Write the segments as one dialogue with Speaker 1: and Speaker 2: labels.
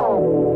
Speaker 1: Oh.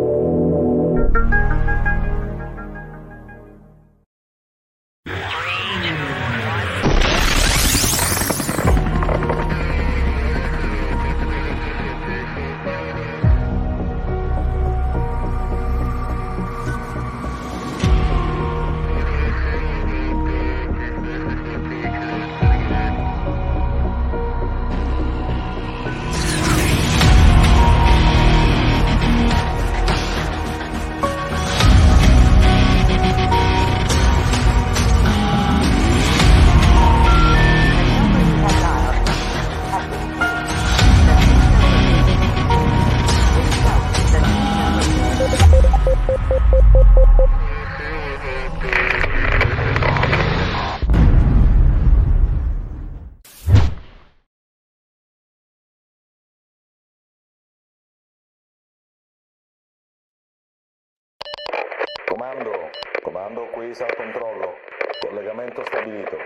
Speaker 1: Qui sala controllo, collegamento stabilito.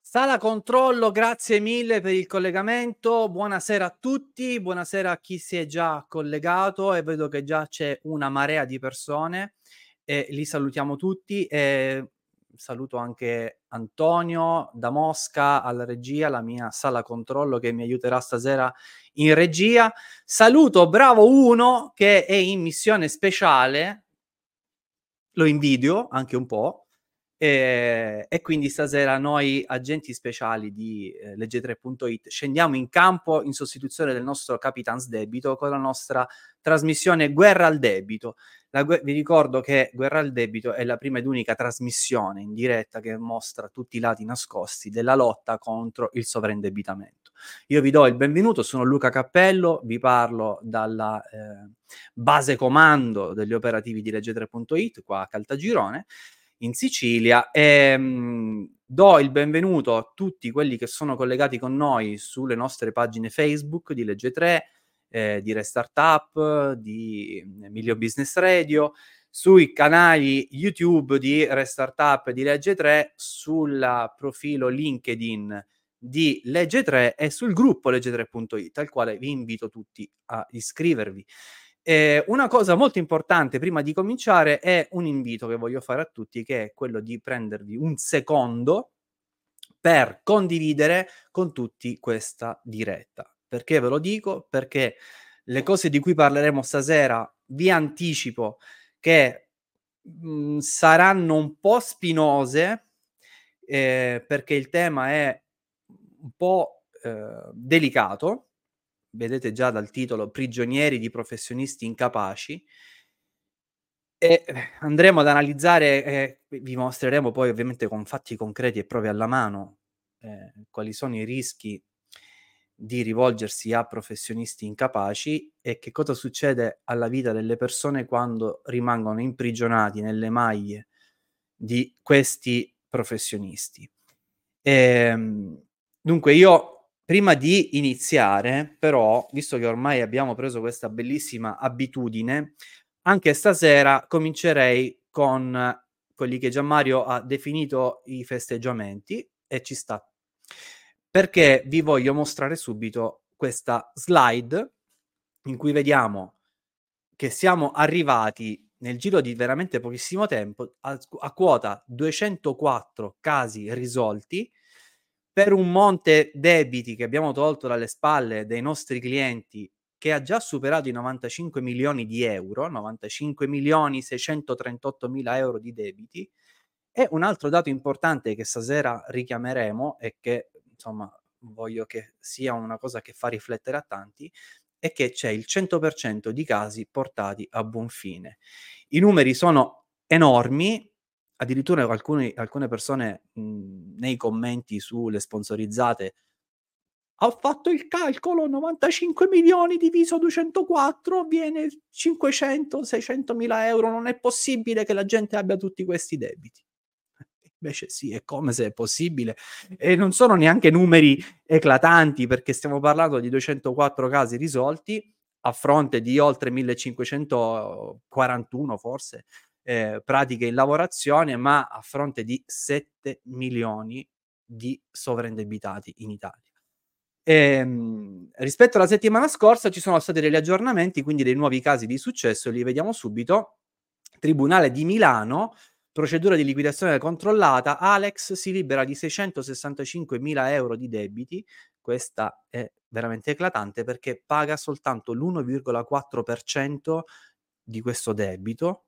Speaker 2: Sala controllo, grazie mille per il collegamento. Buonasera a tutti, buonasera a chi si è già collegato e vedo che già c'è una marea di persone e li salutiamo tutti e saluto anche Antonio da Mosca alla regia, la mia sala controllo che mi aiuterà stasera in regia. Saluto Bravo 1 che è in missione speciale, lo invidio anche un po', e, e quindi stasera noi agenti speciali di eh, legge3.it scendiamo in campo in sostituzione del nostro Capitans Debito con la nostra trasmissione Guerra al Debito. Gu- vi ricordo che Guerra al Debito è la prima ed unica trasmissione in diretta che mostra tutti i lati nascosti della lotta contro il sovraindebitamento. Io vi do il benvenuto, sono Luca Cappello, vi parlo dalla eh, base comando degli operativi di legge3.it qua a Caltagirone in Sicilia e mh, do il benvenuto a tutti quelli che sono collegati con noi sulle nostre pagine Facebook di Legge 3, eh, di Restartup, di Emilio Business Radio, sui canali YouTube di Restartup e di Legge 3, sul profilo LinkedIn di Legge 3 e sul gruppo legge3.it al quale vi invito tutti a iscrivervi. Eh, una cosa molto importante prima di cominciare è un invito che voglio fare a tutti, che è quello di prendervi un secondo per condividere con tutti questa diretta. Perché ve lo dico? Perché le cose di cui parleremo stasera vi anticipo che mh, mhmm, saranno un po' spinose eh, perché il tema è un po' eh, delicato vedete già dal titolo, prigionieri di professionisti incapaci. E eh, andremo ad analizzare, eh, vi mostreremo poi ovviamente con fatti concreti e prove alla mano eh, quali sono i rischi di rivolgersi a professionisti incapaci e che cosa succede alla vita delle persone quando rimangono imprigionati nelle maglie di questi professionisti. E, ehm, dunque io Prima di iniziare, però, visto che ormai abbiamo preso questa bellissima abitudine, anche stasera comincerei con quelli che Gian Mario ha definito i festeggiamenti e ci sta. Perché vi voglio mostrare subito questa slide in cui vediamo che siamo arrivati nel giro di veramente pochissimo tempo a, a quota 204 casi risolti per un monte debiti che abbiamo tolto dalle spalle dei nostri clienti che ha già superato i 95 milioni di euro, 95 milioni 638 mila euro di debiti. E un altro dato importante che stasera richiameremo e che insomma voglio che sia una cosa che fa riflettere a tanti, è che c'è il 100% di casi portati a buon fine. I numeri sono enormi, addirittura alcuni, alcune persone mh, nei commenti sulle sponsorizzate ho fatto il calcolo, 95 milioni diviso 204 viene 500-600 mila euro, non è possibile che la gente abbia tutti questi debiti. Invece sì, è come se è possibile. E non sono neanche numeri eclatanti perché stiamo parlando di 204 casi risolti a fronte di oltre 1541 forse eh, pratiche in lavorazione, ma a fronte di 7 milioni di sovraindebitati in Italia. E, ehm, rispetto alla settimana scorsa ci sono stati degli aggiornamenti, quindi dei nuovi casi di successo, li vediamo subito. Tribunale di Milano, procedura di liquidazione controllata, Alex si libera di 665 mila euro di debiti, questa è veramente eclatante perché paga soltanto l'1,4% di questo debito,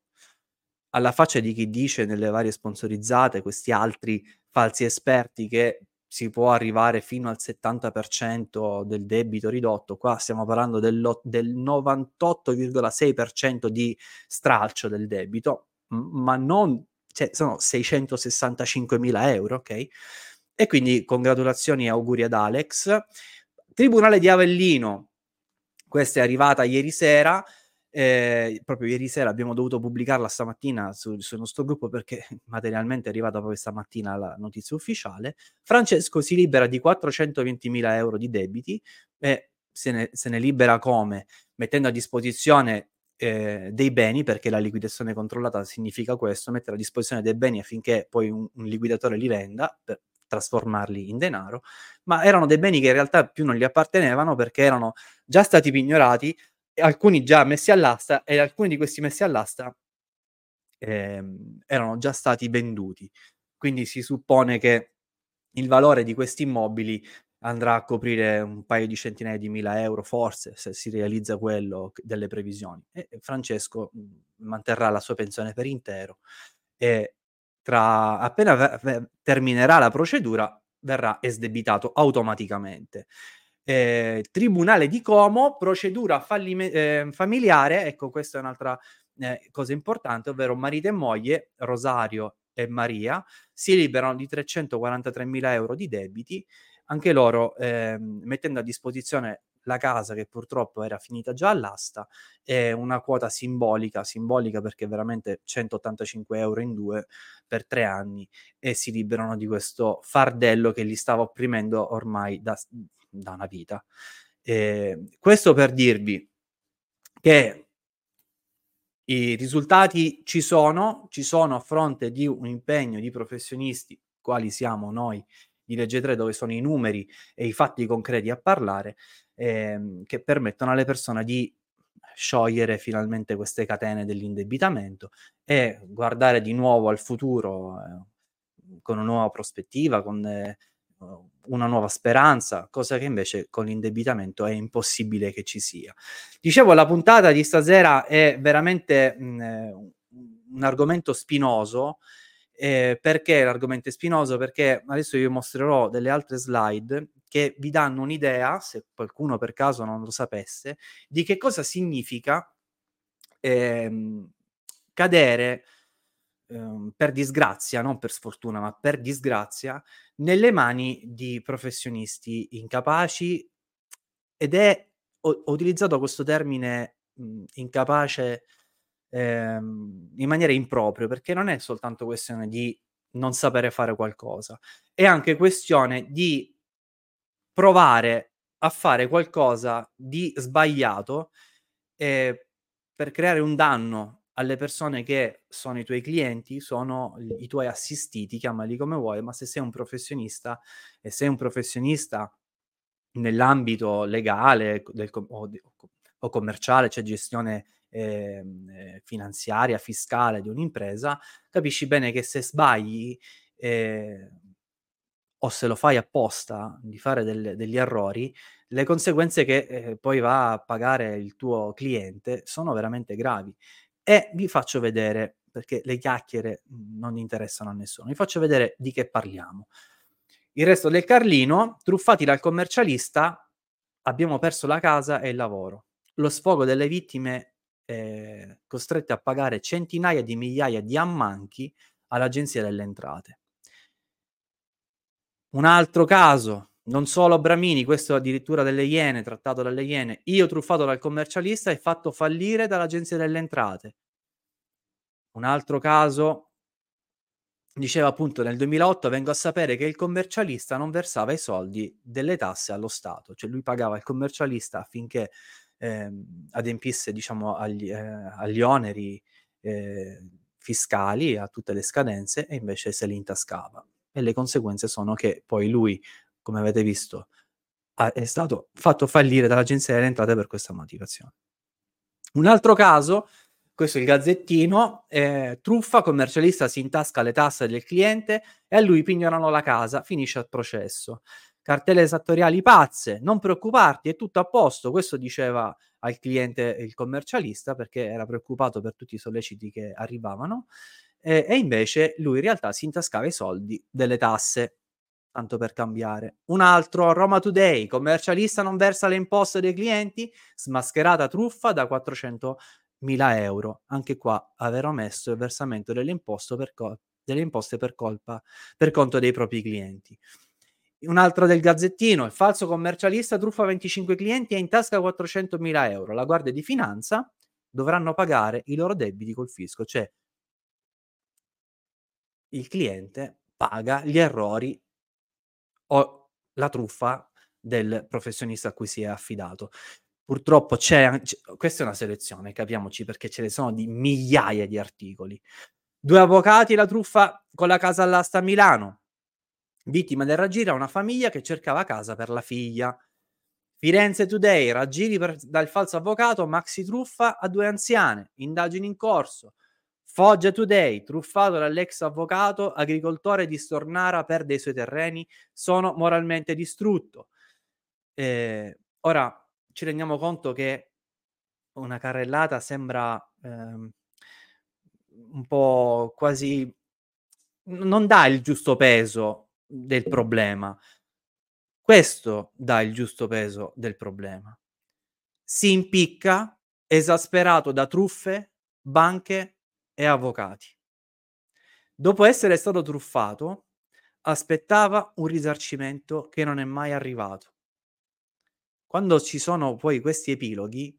Speaker 2: alla faccia di chi dice nelle varie sponsorizzate, questi altri falsi esperti che si può arrivare fino al 70% del debito ridotto, qua stiamo parlando del 98,6% di stralcio del debito, ma non, cioè sono 665 mila euro, ok? E quindi congratulazioni e auguri ad Alex. Tribunale di Avellino, questa è arrivata ieri sera, eh, proprio ieri sera abbiamo dovuto pubblicarla stamattina su, sul nostro gruppo perché materialmente è arrivata proprio stamattina la notizia ufficiale. Francesco si libera di 420.000 euro di debiti e se ne, se ne libera come? Mettendo a disposizione eh, dei beni, perché la liquidazione controllata significa questo, mettere a disposizione dei beni affinché poi un, un liquidatore li venda per trasformarli in denaro, ma erano dei beni che in realtà più non gli appartenevano perché erano già stati pignorati alcuni già messi all'asta e alcuni di questi messi all'asta ehm, erano già stati venduti. Quindi si suppone che il valore di questi immobili andrà a coprire un paio di centinaia di mila euro, forse, se si realizza quello delle previsioni. E Francesco manterrà la sua pensione per intero e tra, appena v- v- terminerà la procedura verrà esdebitato automaticamente eh, Tribunale di Como, procedura fallime- eh, familiare, ecco questa è un'altra eh, cosa importante, ovvero marito e moglie, Rosario e Maria, si liberano di 343 mila euro di debiti, anche loro ehm, mettendo a disposizione la casa che purtroppo era finita già all'asta e una quota simbolica, simbolica perché veramente 185 euro in due per tre anni e si liberano di questo fardello che li stava opprimendo ormai da, da una vita. Eh, questo per dirvi che i risultati ci sono, ci sono a fronte di un impegno di professionisti, quali siamo noi di Legge 3, dove sono i numeri e i fatti concreti a parlare, ehm, che permettono alle persone di sciogliere finalmente queste catene dell'indebitamento e guardare di nuovo al futuro eh, con una nuova prospettiva, con eh, una nuova speranza, cosa che invece con l'indebitamento è impossibile che ci sia. Dicevo, la puntata di stasera è veramente mh, eh, un argomento spinoso. Eh, perché l'argomento è spinoso? Perché adesso vi mostrerò delle altre slide che vi danno un'idea, se qualcuno per caso non lo sapesse, di che cosa significa ehm, cadere ehm, per disgrazia, non per sfortuna, ma per disgrazia, nelle mani di professionisti incapaci ed è, ho, ho utilizzato questo termine mh, incapace ehm, in maniera impropria, perché non è soltanto questione di non sapere fare qualcosa, è anche questione di provare a fare qualcosa di sbagliato eh, per creare un danno alle persone che sono i tuoi clienti, sono i tuoi assistiti, chiamali come vuoi, ma se sei un professionista e sei un professionista nell'ambito legale del, o, o, commerciale, cioè gestione eh, finanziaria, fiscale di un'impresa, capisci bene che se sbagli eh, o se lo fai apposta di fare del, degli errori, le conseguenze che eh, poi va a pagare il tuo cliente sono veramente gravi e vi faccio vedere, perché le chiacchiere mhmm, non interessano a nessuno, vi faccio vedere di che parliamo. Il resto del Carlino, truffati dal commercialista, abbiamo perso la casa e il lavoro. Lo sfogo delle vittime eh, costrette a pagare centinaia di migliaia di ammanchi all'Agenzia delle Entrate. Un altro caso, non solo Bramini, questo addirittura delle Iene, trattato dalle Iene, io truffato dal commercialista e fatto fallire dall'Agenzia delle Entrate. Un altro caso diceva appunto nel 2008 vengo a sapere che il commercialista non versava i soldi delle tasse allo Stato, cioè lui pagava il commercialista affinché adempisse diciamo agli, eh, agli oneri eh, fiscali, a tutte le scadenze e invece se li intascava. E le conseguenze sono che poi lui come avete visto, ha, è stato fatto fallire dall'Agenzia delle Entrate per questa motivazione. Un altro caso, questo è il Gazzettino, eh, truffa, commercialista si intasca le tasse del cliente e a lui pignorano la casa, finisce al processo. Cartelle esattoriali pazze, non preoccuparti, è tutto a posto, questo diceva al cliente il commercialista perché era preoccupato per tutti i solleciti che arrivavano eh, e invece lui in realtà si intascava i soldi delle tasse tanto per cambiare. Un altro, Roma Today, commercialista non versa le imposte dei clienti, smascherata truffa da 400 mila euro. Anche qua aver omesso il versamento delle imposte per, col- delle imposte per colpa, per conto dei propri clienti. Un altro del Gazzettino, il falso commercialista truffa 25 clienti e in tasca 400 mila euro. La Guardia di Finanza dovranno pagare i loro debiti col fisco, cioè il cliente paga gli errori o la truffa del professionista a cui si è affidato. Purtroppo c'è, questa è una selezione, capiamoci perché ce ne sono di migliaia di articoli. Due avvocati la truffa con la casa all'asta a Milano. Vittima del raggiro una famiglia che cercava casa per la figlia. Firenze Today, raggiri per, dal falso avvocato, maxi truffa a due anziane, indagini in corso. Foggia Today, truffato dall'ex avvocato, agricoltore di Stornara perde i suoi terreni, sono moralmente distrutto. Eh, ora ci rendiamo conto che una carrellata sembra ehm, un po' quasi... non dà il giusto peso del problema. Questo dà il giusto peso del problema. Si impicca, esasperato da truffe, banche e avvocati. Dopo essere stato truffato, aspettava un risarcimento che non è mai arrivato. Quando ci sono poi questi epiloghi,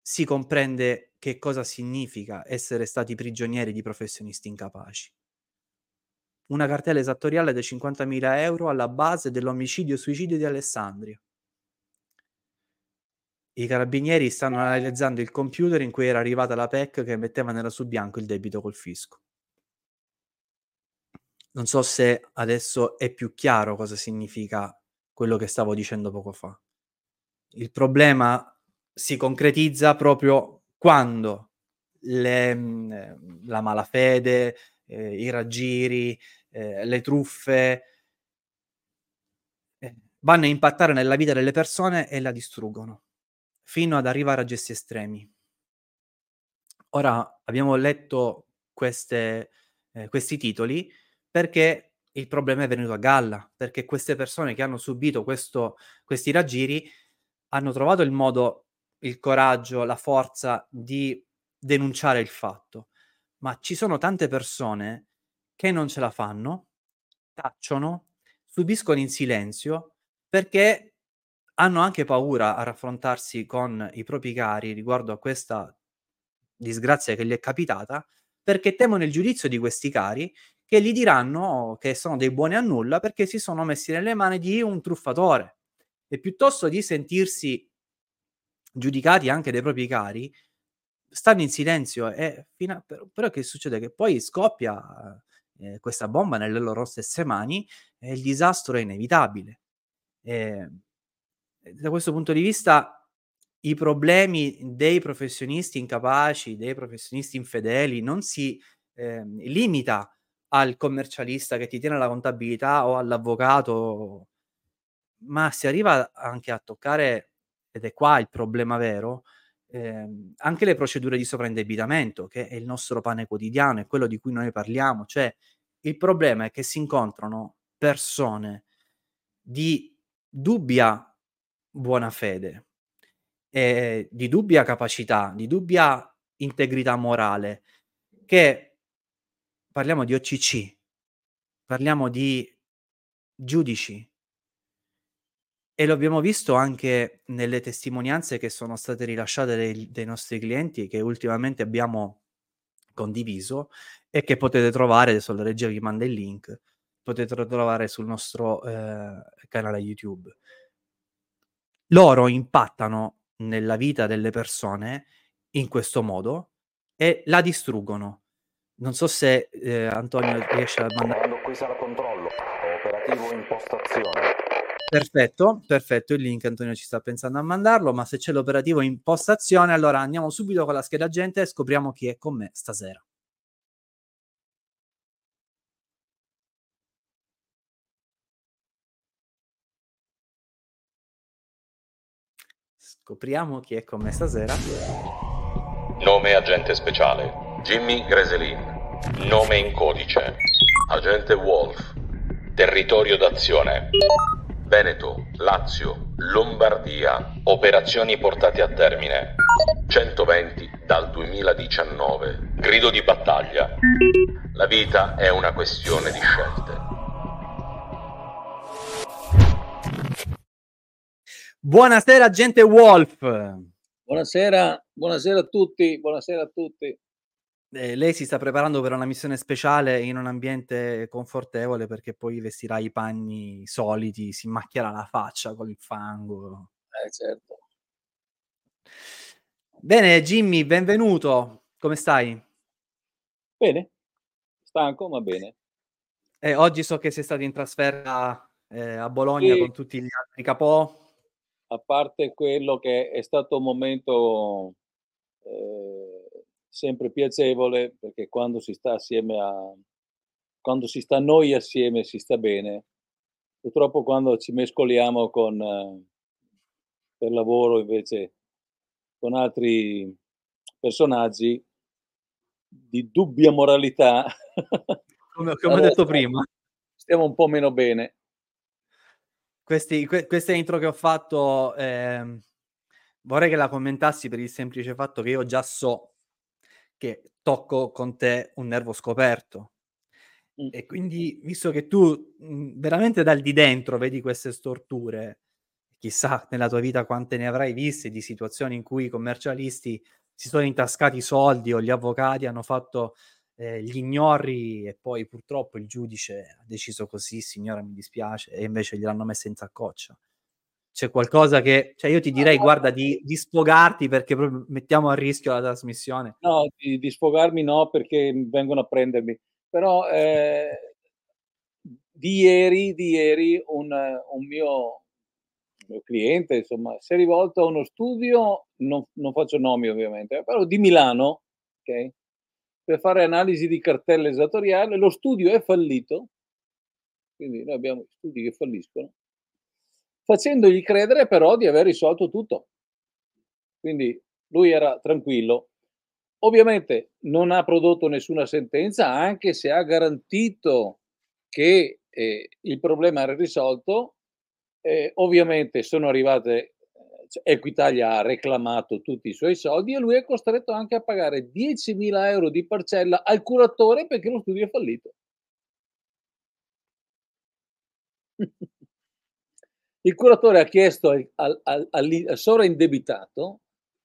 Speaker 2: si comprende che cosa significa essere stati prigionieri di professionisti incapaci. Una cartella esattoriale da 50.000 euro alla base dell'omicidio-suicidio di Alessandria. I carabinieri stanno analizzando il computer in cui era arrivata la PEC che metteva nero su bianco il debito col fisco. Non so se adesso è più chiaro cosa significa quello che stavo dicendo poco fa. Il problema si concretizza proprio quando le, mm, la malafede, eh, i raggiri, eh, le truffe eh, vanno a impattare nella vita delle persone e la distruggono fino ad arrivare a gesti estremi. Ora abbiamo letto queste, eh, questi titoli perché il problema è venuto a galla, perché queste persone che hanno subito questo, questi raggiri hanno trovato il modo, il coraggio, la forza di denunciare il fatto. Ma ci sono tante persone che non ce la fanno, tacciono, subiscono in silenzio perché hanno anche paura a raffrontarsi con i propri cari riguardo a questa disgrazia che gli è capitata, perché temono il giudizio di questi cari che gli diranno che sono dei buoni a nulla perché si sono messi nelle mani di un truffatore. E piuttosto di sentirsi giudicati anche dai propri cari, stanno in silenzio e a, però che succede? Che poi scoppia eh, questa bomba nelle loro stesse mani e il disastro è inevitabile. Eh, da questo punto di vista i problemi dei professionisti incapaci, dei professionisti infedeli, non si eh, limita al commercialista che ti tiene la contabilità o all'avvocato, ma si arriva anche a toccare, ed è qua il problema vero, eh, anche le procedure di sovraindebitamento, che è il nostro pane quotidiano, è quello di cui noi parliamo. Cioè, il problema è che si incontrano persone di dubbia buona fede, e di dubbia capacità, di dubbia integrità morale, che parliamo di OCC, parliamo di giudici, E lo abbiamo visto anche nelle testimonianze che sono state rilasciate dei, dei nostri clienti che ultimamente abbiamo condiviso e che potete trovare, adesso la regia vi manda il link, potete trovare sul nostro eh, canale YouTube. Loro impattano nella vita delle persone in questo modo e la distruggono. Non so se eh, Antonio riesce a mandare.
Speaker 1: Qui sarà controllo, operativo impostazione.
Speaker 2: Perfetto, perfetto, il link Antonio ci sta pensando a mandarlo, ma se c'è l'operativo impostazione, allora andiamo subito con la scheda gente e scopriamo chi è con me stasera. Scopriamo chi è con me stasera.
Speaker 3: Nome agente speciale Jimmy Greselin. Nome in codice Agente Wolf. Territorio d'azione Veneto, Lazio, Lombardia. Operazioni portate a termine. 120 dal 2019. Grido di battaglia. La vita è una questione di scelte.
Speaker 2: Buonasera, gente Wolf.
Speaker 4: Buonasera, buonasera a tutti, buonasera a tutti.
Speaker 2: Eh, lei si sta preparando per una missione speciale in un ambiente confortevole perché poi vestirà i panni soliti, si macchierà la faccia con il fango.
Speaker 4: Eh, certo.
Speaker 2: Bene, Jimmy, benvenuto. Come stai?
Speaker 4: Bene, stanco, ma bene.
Speaker 2: Eh, oggi so che sei stato in trasferta eh, a Bologna
Speaker 4: sì.
Speaker 2: con tutti gli altri capò.
Speaker 4: A parte quello che è stato un momento eh, sempre piacevole perché quando si sta assieme a quando si sta noi assieme si sta bene. Purtroppo quando ci mescoliamo con per lavoro invece con altri personaggi di dubbia moralità
Speaker 2: come, come ho detto prima
Speaker 4: stiamo un po' meno bene
Speaker 2: questi, que, queste intro che ho fatto eh, vorrei che la commentassi per il semplice fatto che io già so che tocco con te un nervo scoperto. Mm. E quindi, visto che tu mh, mhmm, veramente dal di dentro vedi queste storture, chissà nella tua vita quante ne avrai viste di situazioni in cui i commercialisti si sono intascati i soldi o gli avvocati hanno fatto eh, gli ignorri e poi purtroppo il giudice ha deciso così, signora mi dispiace, e invece gliel'hanno messa in saccoccia c'è qualcosa che, cioè io ti direi, guarda, di, di sfogarti perché proprio mettiamo a rischio la trasmissione.
Speaker 4: No, di, di sfogarmi no, perché vengono a prendermi. Però eh, di ieri, di ieri un, un mio, mio, cliente, insomma, si è rivolto a uno studio, non, non faccio nomi ovviamente, però di Milano, ok? Per fare analisi di cartelle esattoriali. Lo studio è fallito, quindi noi abbiamo studi che falliscono facendogli credere però di aver risolto tutto. Quindi lui era tranquillo. Ovviamente non ha prodotto nessuna sentenza, anche se ha garantito che eh, il problema era risolto. Eh, ovviamente sono arrivate, cioè, Equitalia ha reclamato tutti i suoi soldi e lui è costretto anche a pagare 10.000 euro di parcella al curatore perché lo studio è fallito. Il curatore ha chiesto al, al, al, al sovraindebitato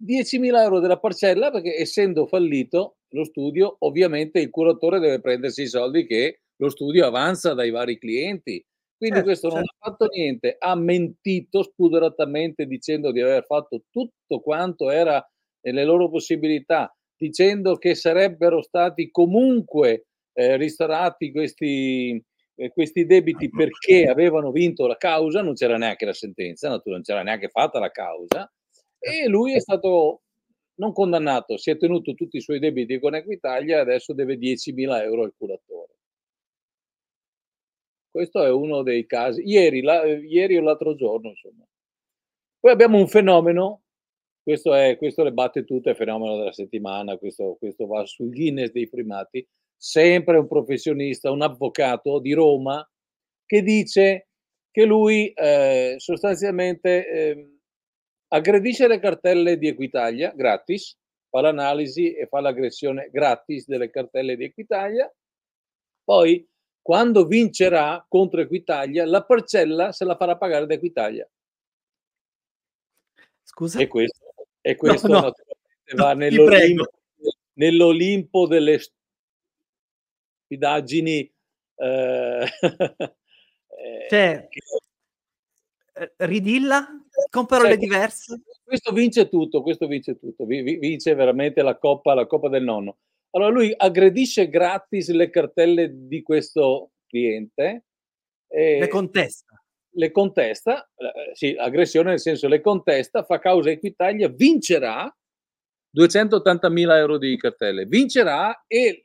Speaker 4: 10.000 euro della parcella perché essendo fallito lo studio, ovviamente il curatore deve prendersi i soldi che lo studio avanza dai vari clienti. Quindi certo, questo non certo. ha fatto niente, ha mentito spudoratamente dicendo di aver fatto tutto quanto era nelle loro possibilità, dicendo che sarebbero stati comunque eh, ristorati questi, eh, questi debiti perché avevano vinto la causa, non c'era neanche la sentenza, non c'era neanche fatta la causa, e lui è stato non condannato, si è tenuto tutti i suoi debiti con Equitalia e adesso deve 10.000 euro al curatore. Questo è uno dei casi, ieri, la, ieri o l'altro giorno, insomma. Poi abbiamo un fenomeno, questo, è, questo le batte tutte, è il fenomeno della settimana, questo, questo va sul Guinness dei primati, sempre un professionista, un avvocato di Roma, che dice che lui eh, sostanzialmente eh, aggredisce le cartelle di Equitalia gratis, fa l'analisi e fa l'aggressione gratis delle cartelle di Equitalia, poi quando vincerà contro Equitalia la parcella se la farà pagare da Equitalia.
Speaker 2: Scusa?
Speaker 4: E questo, e questo
Speaker 2: no, no.
Speaker 4: naturalmente va
Speaker 2: Ti
Speaker 4: nell'Olimpo, nell'Olimpo delle stupidaggini eh, eh,
Speaker 2: Cioè,
Speaker 4: che-
Speaker 2: eh, ridilla con parole
Speaker 4: Cioè,
Speaker 2: diverse.
Speaker 4: Questo vince tutto, questo vince tutto, vi- vi- vince veramente la coppa, la coppa del nonno. Allora lui aggredisce gratis le cartelle di questo cliente,
Speaker 2: Le
Speaker 4: e
Speaker 2: contesta.
Speaker 4: le contesta, eh, sì, aggressione nel senso le contesta, fa causa Equitalia, vincerà 280.000 euro di cartelle, vincerà e,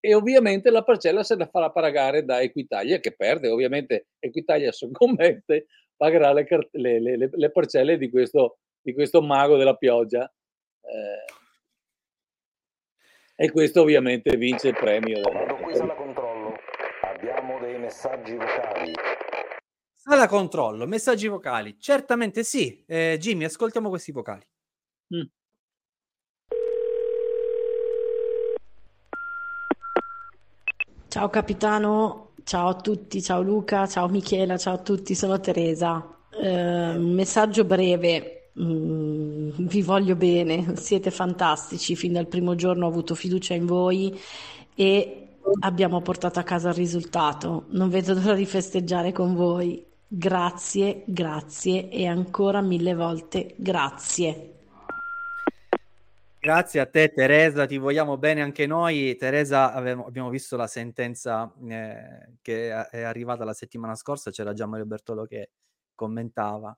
Speaker 4: e ovviamente la parcella se la farà pagare da Equitalia che perde, ovviamente Equitalia soccombente pagherà le, le- le- le- le parcelle di questo, di questo mago della pioggia. Eh, e questo ovviamente vince il premio.
Speaker 1: Comando qui sala controllo. Abbiamo dei messaggi vocali.
Speaker 2: Sala controllo, messaggi vocali. Certamente sì. Eh, Jimmy, ascoltiamo questi vocali.
Speaker 4: Mm.
Speaker 5: Ciao capitano, ciao a tutti, ciao Luca, ciao Michela, ciao a tutti, sono Teresa. Eh, messaggio breve, mm, vi voglio bene, siete fantastici, fin dal primo giorno ho avuto fiducia in voi e abbiamo portato a casa il risultato. Non vedo l'ora di festeggiare con voi. Grazie, grazie e ancora mille volte grazie.
Speaker 2: Grazie a te Teresa, ti vogliamo bene anche noi. Teresa, abbiamo visto la sentenza eh, che è arrivata la settimana scorsa, c'era già Mario Bertolo che commentava.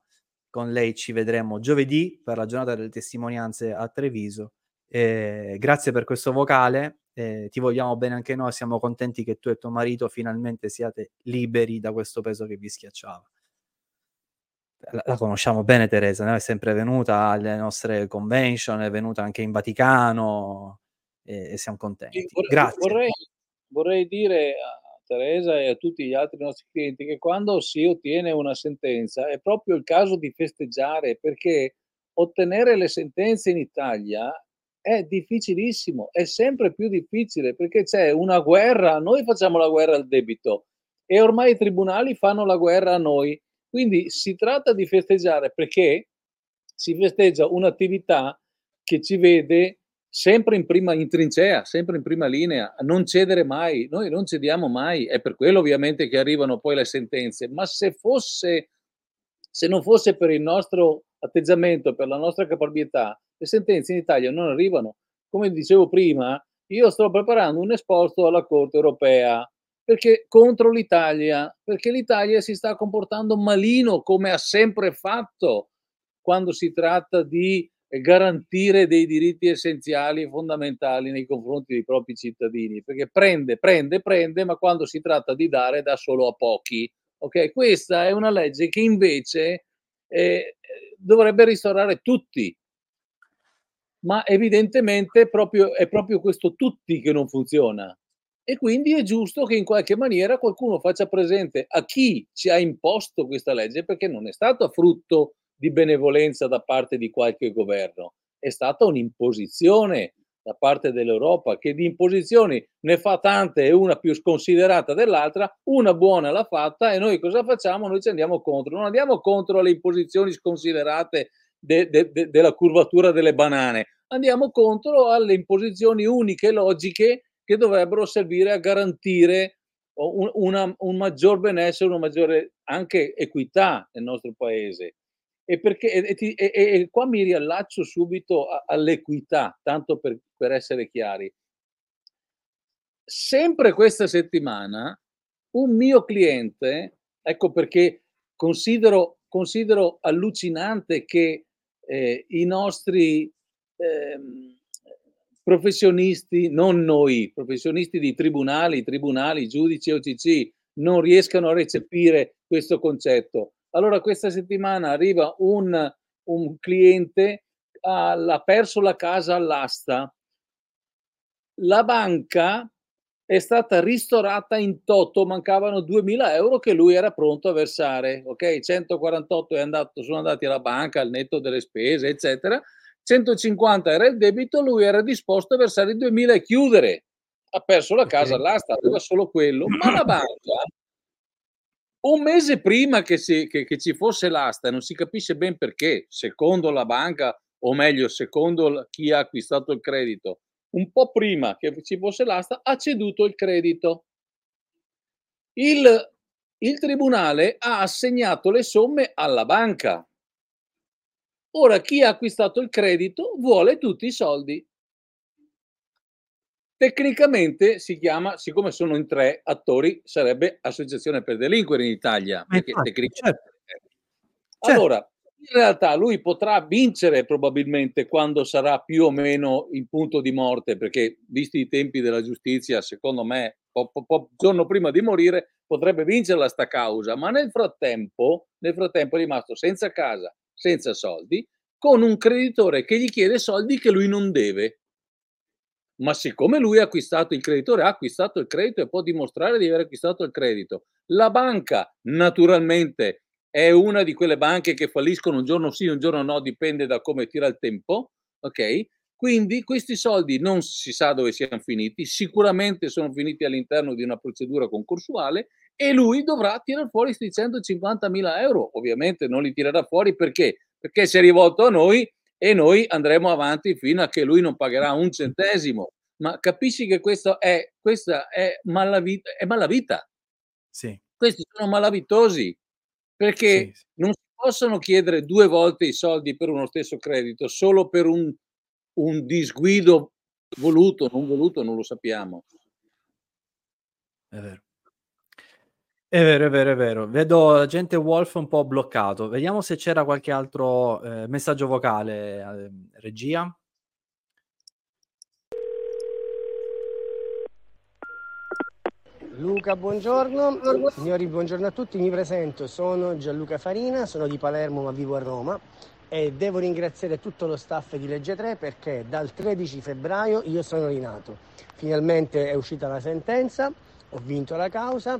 Speaker 2: Con lei ci vedremo giovedì per la giornata delle testimonianze a Treviso. Eh, grazie per questo vocale, eh, ti vogliamo bene anche noi, siamo contenti che tu e tuo marito finalmente siate liberi da questo peso che vi schiacciava. La, la conosciamo bene Teresa, no? è sempre venuta alle nostre convention, è venuta anche in Vaticano e, e siamo contenti.
Speaker 4: Sì, vorrei,
Speaker 2: Grazie.
Speaker 4: vorrei, vorrei dire a Teresa e a tutti gli altri nostri clienti che quando si ottiene una sentenza è proprio il caso di festeggiare perché ottenere le sentenze in Italia è difficilissimo, è sempre più difficile perché c'è una guerra, noi facciamo la guerra al debito e ormai i tribunali fanno la guerra a noi. Quindi si tratta di festeggiare perché si festeggia un'attività che ci vede sempre in prima in trincea, sempre in prima linea, non cedere mai. Noi non cediamo mai, è per quello ovviamente che arrivano poi le sentenze, ma se fosse se non fosse per il nostro atteggiamento, per la nostra caparbietà, le sentenze in Italia non arrivano. Come dicevo prima, io sto preparando un esposto alla Corte europea perché contro l'Italia, perché l'Italia si sta comportando malino come ha sempre fatto quando si tratta di garantire dei diritti essenziali e fondamentali nei confronti dei propri cittadini, perché prende, prende, prende, ma quando si tratta di dare dà solo a pochi. Ok, questa è una legge che invece eh, dovrebbe ristorare tutti, ma evidentemente proprio, è proprio questo tutti che non funziona. E quindi è giusto che in qualche maniera qualcuno faccia presente a chi ci ha imposto questa legge, perché non è stata frutto di benevolenza da parte di qualche governo, è stata un'imposizione da parte dell'Europa che di imposizioni ne fa tante e una più sconsiderata dell'altra, una buona l'ha fatta e noi cosa facciamo? Noi ci andiamo contro, non andiamo contro le imposizioni sconsiderate de, de, de, della curvatura delle banane, andiamo contro alle imposizioni uniche, logiche, che dovrebbero servire a garantire un, una, un maggior benessere, una maggiore anche equità nel nostro paese. E, perché, e, e, e qua mi riallaccio subito a, all'equità, tanto per, per essere chiari. Sempre questa settimana un mio cliente, ecco perché considero, considero allucinante che eh, i nostri eh, professionisti, non noi, professionisti di tribunali, tribunali, giudici OCC, non riescano a recepire questo concetto. Allora questa settimana arriva un, un cliente, ha perso la casa all'asta, la banca è stata ristorata in toto, mancavano 2000 euro che lui era pronto a versare, ok? 148 è andato, sono andati alla banca al netto delle spese, eccetera. 150 era il debito, lui era disposto a versare i 2000 e chiudere. Ha perso la casa all'asta, aveva solo quello, ma la banca un mese prima che, si, che, che ci fosse l'asta, non si capisce ben perché, secondo la banca, o meglio, secondo chi ha acquistato il credito, un po' prima che ci fosse l'asta, ha ceduto il credito. Il, il tribunale ha assegnato le somme alla banca. Ora chi ha acquistato il credito vuole tutti i soldi. Tecnicamente si chiama, siccome sono in tre attori, sarebbe associazione per delinquere in Italia.
Speaker 2: Eh, infatti, certo.
Speaker 4: Allora, in realtà lui potrà vincere probabilmente quando sarà più o meno in punto di morte, perché visti i tempi della giustizia, secondo me, po- po- giorno prima di morire, potrebbe vincerla sta causa, ma nel frattempo, nel frattempo è rimasto senza casa, senza soldi, con un creditore che gli chiede soldi che lui non deve ma siccome lui ha acquistato il creditore, ha acquistato il credito e può dimostrare di aver acquistato il credito, la banca naturalmente è una di quelle banche che falliscono un giorno sì, un giorno no, dipende da come tira il tempo, ok? Quindi questi soldi non si sa dove siano finiti, sicuramente sono finiti all'interno di una procedura concorsuale e lui dovrà tirare fuori questi 150 mila euro. Ovviamente non li tirerà fuori perché? Perché si è rivolto a noi e noi andremo avanti fino a che lui non pagherà un centesimo. Ma capisci che questo è, questa è, malavita, è malavita.
Speaker 2: Sì.
Speaker 4: Questi sono malavitosi perché
Speaker 2: Sì, sì.
Speaker 4: non si possono chiedere due volte i soldi per uno stesso credito solo per un, un disguido voluto, non voluto, non lo sappiamo.
Speaker 2: È vero. È vero, è vero, è vero. Vedo l'agente Wolf un po' bloccato. Vediamo se c'era qualche altro eh, messaggio vocale, eh, regia.
Speaker 6: Luca, buongiorno. Signori, buongiorno a tutti. Mi presento, sono Gianluca Farina, sono di Palermo ma vivo a Roma e devo ringraziare tutto lo staff di Legge 3 perché dal 13 febbraio io sono rinato. Finalmente è uscita la sentenza, ho vinto la causa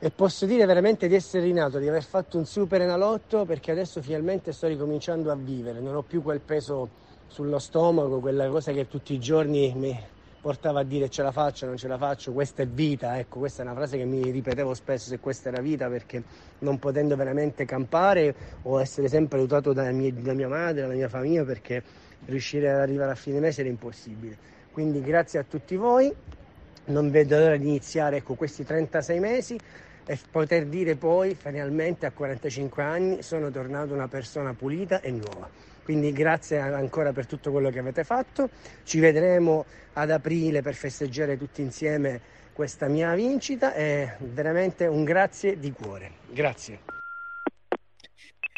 Speaker 6: e posso dire veramente di essere rinato, di aver fatto un super enalotto perché adesso finalmente sto ricominciando a vivere, non ho più quel peso sullo stomaco, quella cosa che tutti i giorni mi portava a dire ce la faccio, non ce la faccio, questa è vita, ecco, questa è una frase che mi ripetevo spesso se questa era vita perché non potendo veramente campare o essere sempre aiutato da mia, da mia madre, dalla mia famiglia perché riuscire ad arrivare a fine mese era impossibile. Quindi grazie a tutti voi, non vedo l'ora di iniziare ecco, questi 36 mesi e poter dire poi finalmente a 45 anni sono tornato una persona pulita e nuova. Quindi grazie ancora per tutto quello che avete fatto. Ci vedremo ad aprile per festeggiare tutti insieme questa mia vincita e veramente un grazie di cuore. Grazie.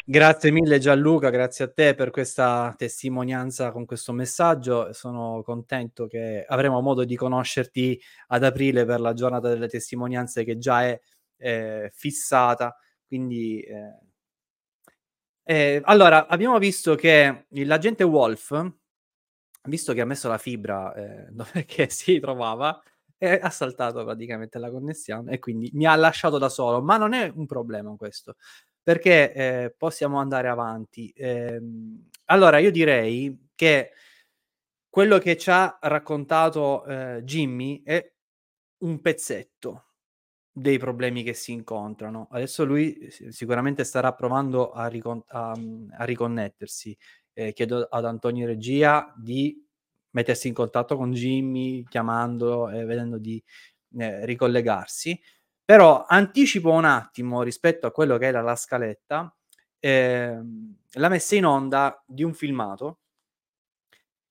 Speaker 2: Grazie mille Gianluca, grazie a te per questa testimonianza con questo messaggio. Sono contento che avremo modo di conoscerti ad aprile per la giornata delle testimonianze che già è eh, fissata. Quindi, eh, eh, allora, abbiamo visto che l'agente Wolf, visto che ha messo la fibra eh, dove si trovava, eh, ha saltato praticamente la connessione e quindi mi ha lasciato da solo. Ma non è un problema questo perché possiamo andare avanti. Ehm, allora, io direi che quello che ci ha raccontato eh, Jimmy è un pezzetto dei problemi che si incontrano. Adesso lui sicuramente starà provando a, ricon- a, a riconnettersi. Eh, chiedo ad Antonio Regia di mettersi in contatto con Jimmy, chiamandolo e vedendo di eh, ricollegarsi. Però anticipo un attimo rispetto a quello che era la scaletta, ehm, la messa in onda di un filmato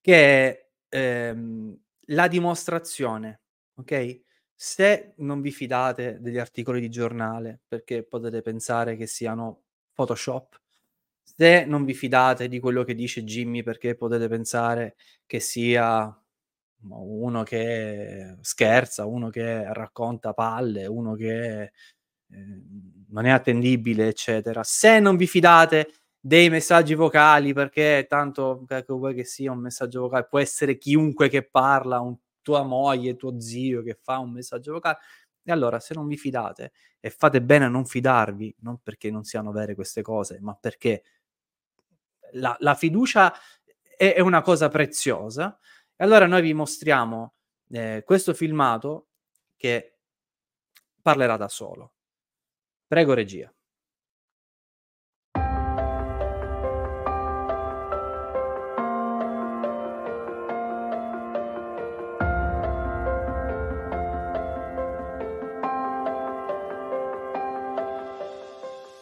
Speaker 2: che è ehm, la dimostrazione, ok? Se non vi fidate degli articoli di giornale perché potete pensare che siano Photoshop, se non vi fidate di quello che dice Jimmy perché potete pensare che sia uno che scherza, uno che racconta palle, uno che eh, non è attendibile, eccetera. Se non vi fidate dei messaggi vocali, perché tanto che vuoi che sia un messaggio vocale, può essere chiunque che parla, un, tua moglie, tuo zio che fa un messaggio vocale. E allora, se non vi fidate e fate bene a non fidarvi, non perché non siano vere queste cose, ma perché la, la fiducia è, è una cosa preziosa, e allora noi vi mostriamo eh, questo filmato che parlerà da solo. Prego regia.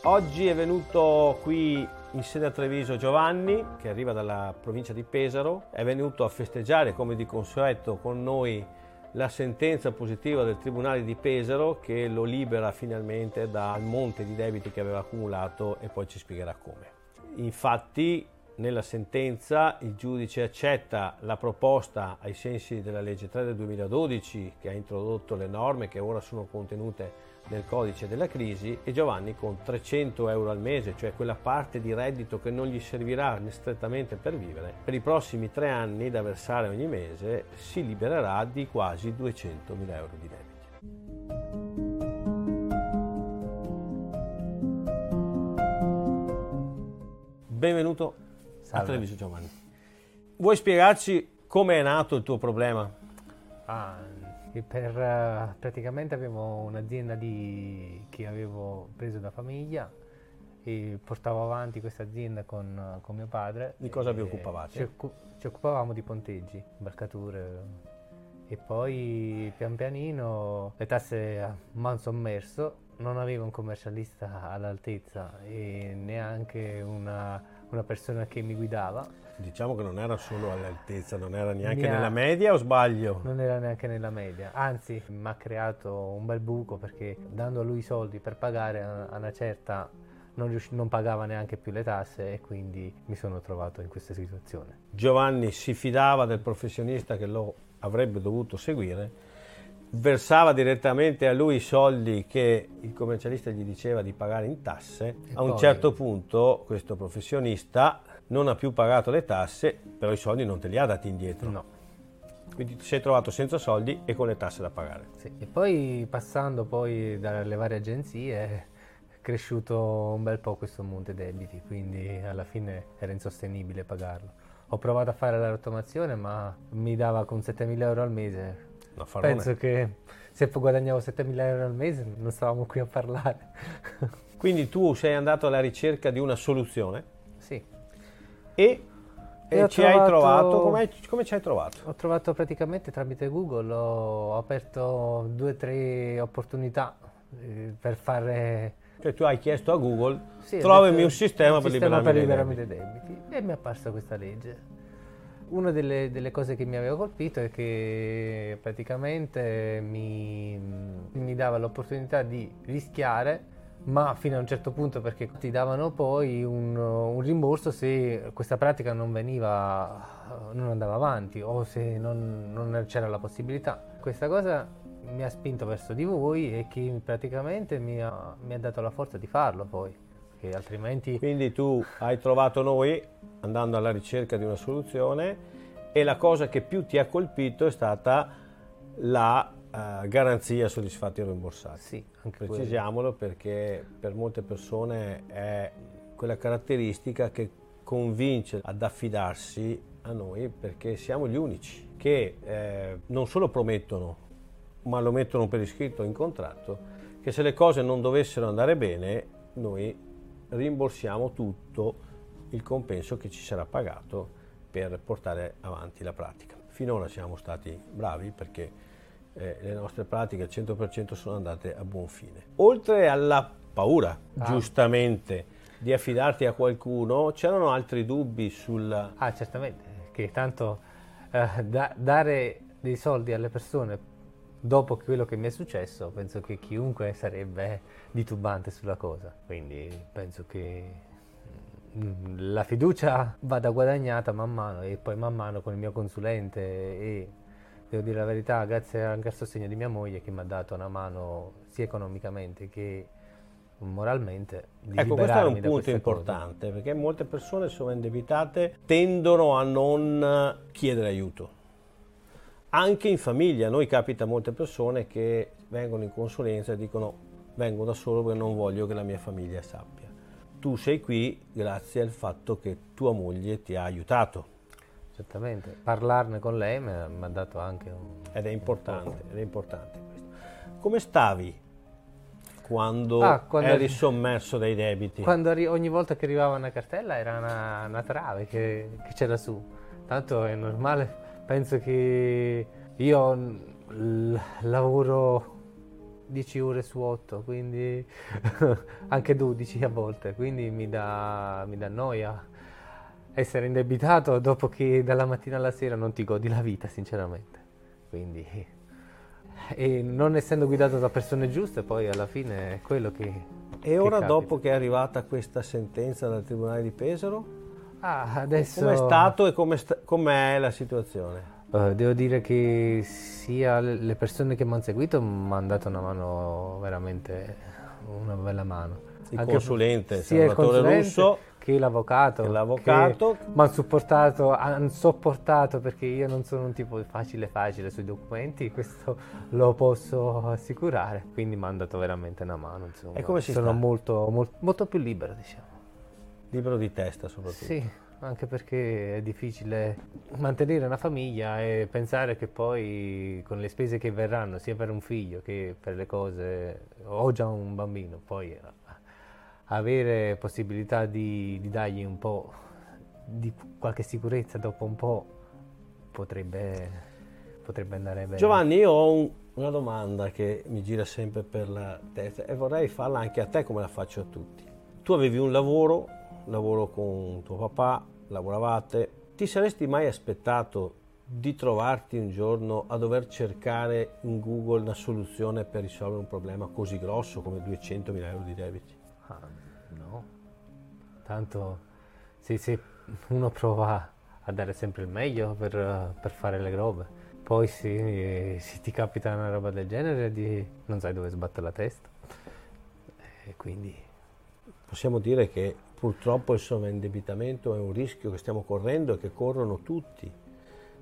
Speaker 7: Oggi è venuto qui in sede a Treviso Giovanni, che arriva dalla provincia di Pesaro, è venuto a festeggiare come di consueto con noi la sentenza positiva del Tribunale di Pesaro che lo libera finalmente dal monte di debiti che aveva accumulato e poi ci spiegherà come. Infatti nella sentenza il giudice accetta la proposta ai sensi della legge 3 del 2012 che ha introdotto le norme che ora sono contenute nel codice della crisi e Giovanni con 300 euro al mese, cioè quella parte di reddito che non gli servirà strettamente per vivere, per i prossimi tre anni da versare ogni mese si libererà di quasi 200 mila euro di debiti. Benvenuto
Speaker 8: Salve.
Speaker 7: a Treviso Giovanni. Vuoi spiegarci come è nato il tuo problema?
Speaker 8: Ah, e per, praticamente avevo un'azienda di, che avevo preso da famiglia e portavo avanti questa azienda con, con mio padre.
Speaker 7: Di cosa vi occupavate?
Speaker 8: Ci, occu- ci occupavamo di ponteggi, imbarcature e poi pian pianino le tasse man sommerso, non avevo un commercialista all'altezza e neanche una, una persona che mi guidava.
Speaker 7: Diciamo che non era solo all'altezza, non era neanche
Speaker 8: Mi ha-
Speaker 7: nella media o sbaglio?
Speaker 8: Non era neanche nella media, anzi mi ha creato un bel buco perché dando a lui i soldi per pagare a una certa non, riusci- non pagava neanche più le tasse e quindi mi sono trovato in questa situazione.
Speaker 7: Giovanni si fidava del professionista che lo avrebbe dovuto seguire, versava direttamente a lui i soldi che il commercialista gli diceva di pagare in tasse.
Speaker 8: E
Speaker 7: a un certo punto questo professionista non ha più pagato le tasse, però i soldi non te li ha dati indietro.
Speaker 8: No.
Speaker 7: Quindi ti sei trovato senza soldi e con le tasse da pagare.
Speaker 8: Sì. E poi passando poi dalle varie agenzie è cresciuto un bel po' questo monte debiti, quindi alla fine era insostenibile pagarlo. Ho provato a fare la rottamazione ma mi dava con 7.000 euro al mese.
Speaker 7: Affarone.
Speaker 8: Penso che se guadagnavo 7.000 euro al mese non stavamo qui a parlare.
Speaker 7: Quindi tu sei andato alla ricerca di una soluzione e,
Speaker 8: E
Speaker 7: e ci hai
Speaker 8: trovato-
Speaker 7: trovato. Come, come ci hai trovato?
Speaker 8: ho trovato praticamente tramite Google, ho aperto due o tre opportunità eh, per fare
Speaker 7: Cioè tu hai chiesto a Google,
Speaker 8: Sì,
Speaker 7: trovami un sistema, per liberarmi,
Speaker 8: per liberarmi
Speaker 7: debiti."
Speaker 8: dai debiti e mi è apparsa questa legge. Una delle, delle cose che mi aveva colpito è che praticamente mi, mi dava l'opportunità di rischiare, ma fino a un certo punto perché ti davano poi un, un rimborso se questa pratica non veniva, non andava avanti o se non, non c'era la possibilità. Questa cosa mi ha spinto verso di voi e che praticamente mi ha, mi ha dato la forza di farlo poi, altrimenti...
Speaker 7: Quindi tu hai trovato noi andando alla ricerca di una soluzione e la cosa che più ti ha colpito è stata la eh, garanzia soddisfatti e rimborsati.
Speaker 8: Sì, anche quello.
Speaker 7: Precisiamolo perché per molte persone è quella caratteristica che convince ad affidarsi a noi perché siamo gli unici che eh, non solo promettono, ma lo mettono per iscritto in contratto, che se le cose non dovessero andare bene, noi rimborsiamo tutto il compenso che ci sarà pagato per portare avanti la pratica. Finora siamo stati bravi perché eh, le nostre pratiche al 100% sono andate a buon fine. Oltre alla paura,
Speaker 8: Ah.
Speaker 7: giustamente, di affidarti a qualcuno, c'erano altri dubbi sul...
Speaker 8: Ah, certamente, che tanto eh, da- dare dei soldi alle persone dopo quello che mi è successo, penso che chiunque sarebbe titubante sulla cosa. Quindi penso che mm, la fiducia vada guadagnata man mano e poi man mano con il mio consulente e devo dire la verità, grazie anche al sostegno di mia moglie che mi ha dato una mano sia economicamente che moralmente. Di
Speaker 7: Ecco, questo è un punto
Speaker 8: queste cose.
Speaker 7: importante perché molte persone sono indebitate, tendono a non chiedere aiuto. Anche in famiglia, noi capita molte persone che vengono in consulenza e dicono vengo da solo perché non voglio che la mia famiglia sappia. Tu sei qui grazie al fatto che tua moglie ti ha aiutato
Speaker 8: Certamente, parlarne con lei mi ha dato anche un...
Speaker 7: ed è importante, ed è importante questo. Come stavi quando,
Speaker 8: Ah, quando-
Speaker 7: eri sommerso dai debiti?
Speaker 8: Quando arri- ogni volta che arrivava una cartella era una, una trave che, che c'era su. Tanto è normale, penso che io l- lavoro 10 ore su 8, quindi anche 12 a volte, quindi mi dà, mi dà noia essere indebitato dopo che dalla mattina alla sera non ti godi la vita, sinceramente. Quindi, e non essendo guidato da persone giuste, poi alla fine è quello che...
Speaker 7: E ora,
Speaker 8: capita.
Speaker 7: dopo che è arrivata questa sentenza dal Tribunale di Pesaro,
Speaker 8: Ah, adesso...
Speaker 7: com'è stato e come sta- com'è la situazione?
Speaker 8: Eh, devo dire che sia le persone che mi hanno seguito mi hanno dato una mano, veramente una bella mano.
Speaker 7: Il
Speaker 8: Anche
Speaker 7: consulente
Speaker 8: sia il
Speaker 7: Salvatore
Speaker 8: consulente
Speaker 7: Russo
Speaker 8: che l'avvocato.
Speaker 7: che l'avvocato.
Speaker 8: mi hanno supportato, hanno sopportato perché io non sono un tipo facile facile sui documenti, questo lo posso assicurare, quindi mi hanno dato veramente una mano. Insomma.
Speaker 7: E come si
Speaker 8: sono molto, mol- molto più libero, diciamo.
Speaker 7: libero di testa soprattutto.
Speaker 8: Sì, anche perché è difficile mantenere una famiglia e pensare che poi con le spese che verranno sia per un figlio che per le cose, ho già un bambino, poi eh, avere possibilità di, di dargli un po' di qualche sicurezza dopo un po' potrebbe, potrebbe andare bene.
Speaker 7: Giovanni, io ho un- una domanda che mi gira sempre per la testa e vorrei farla anche a te come la faccio a tutti. Tu avevi un lavoro, lavoro con tuo papà, lavoravate, ti saresti mai aspettato di trovarti un giorno a dover cercare in Google una soluzione per risolvere un problema così grosso come 200.000 euro di debiti?
Speaker 8: Tanto se, se uno prova a dare sempre il meglio per, per fare le robe, poi se, se ti capita una roba del genere di, non sai dove sbattere la testa. E quindi
Speaker 7: Possiamo dire che purtroppo il sovraindebitamento è un rischio che stiamo correndo e che corrono tutti,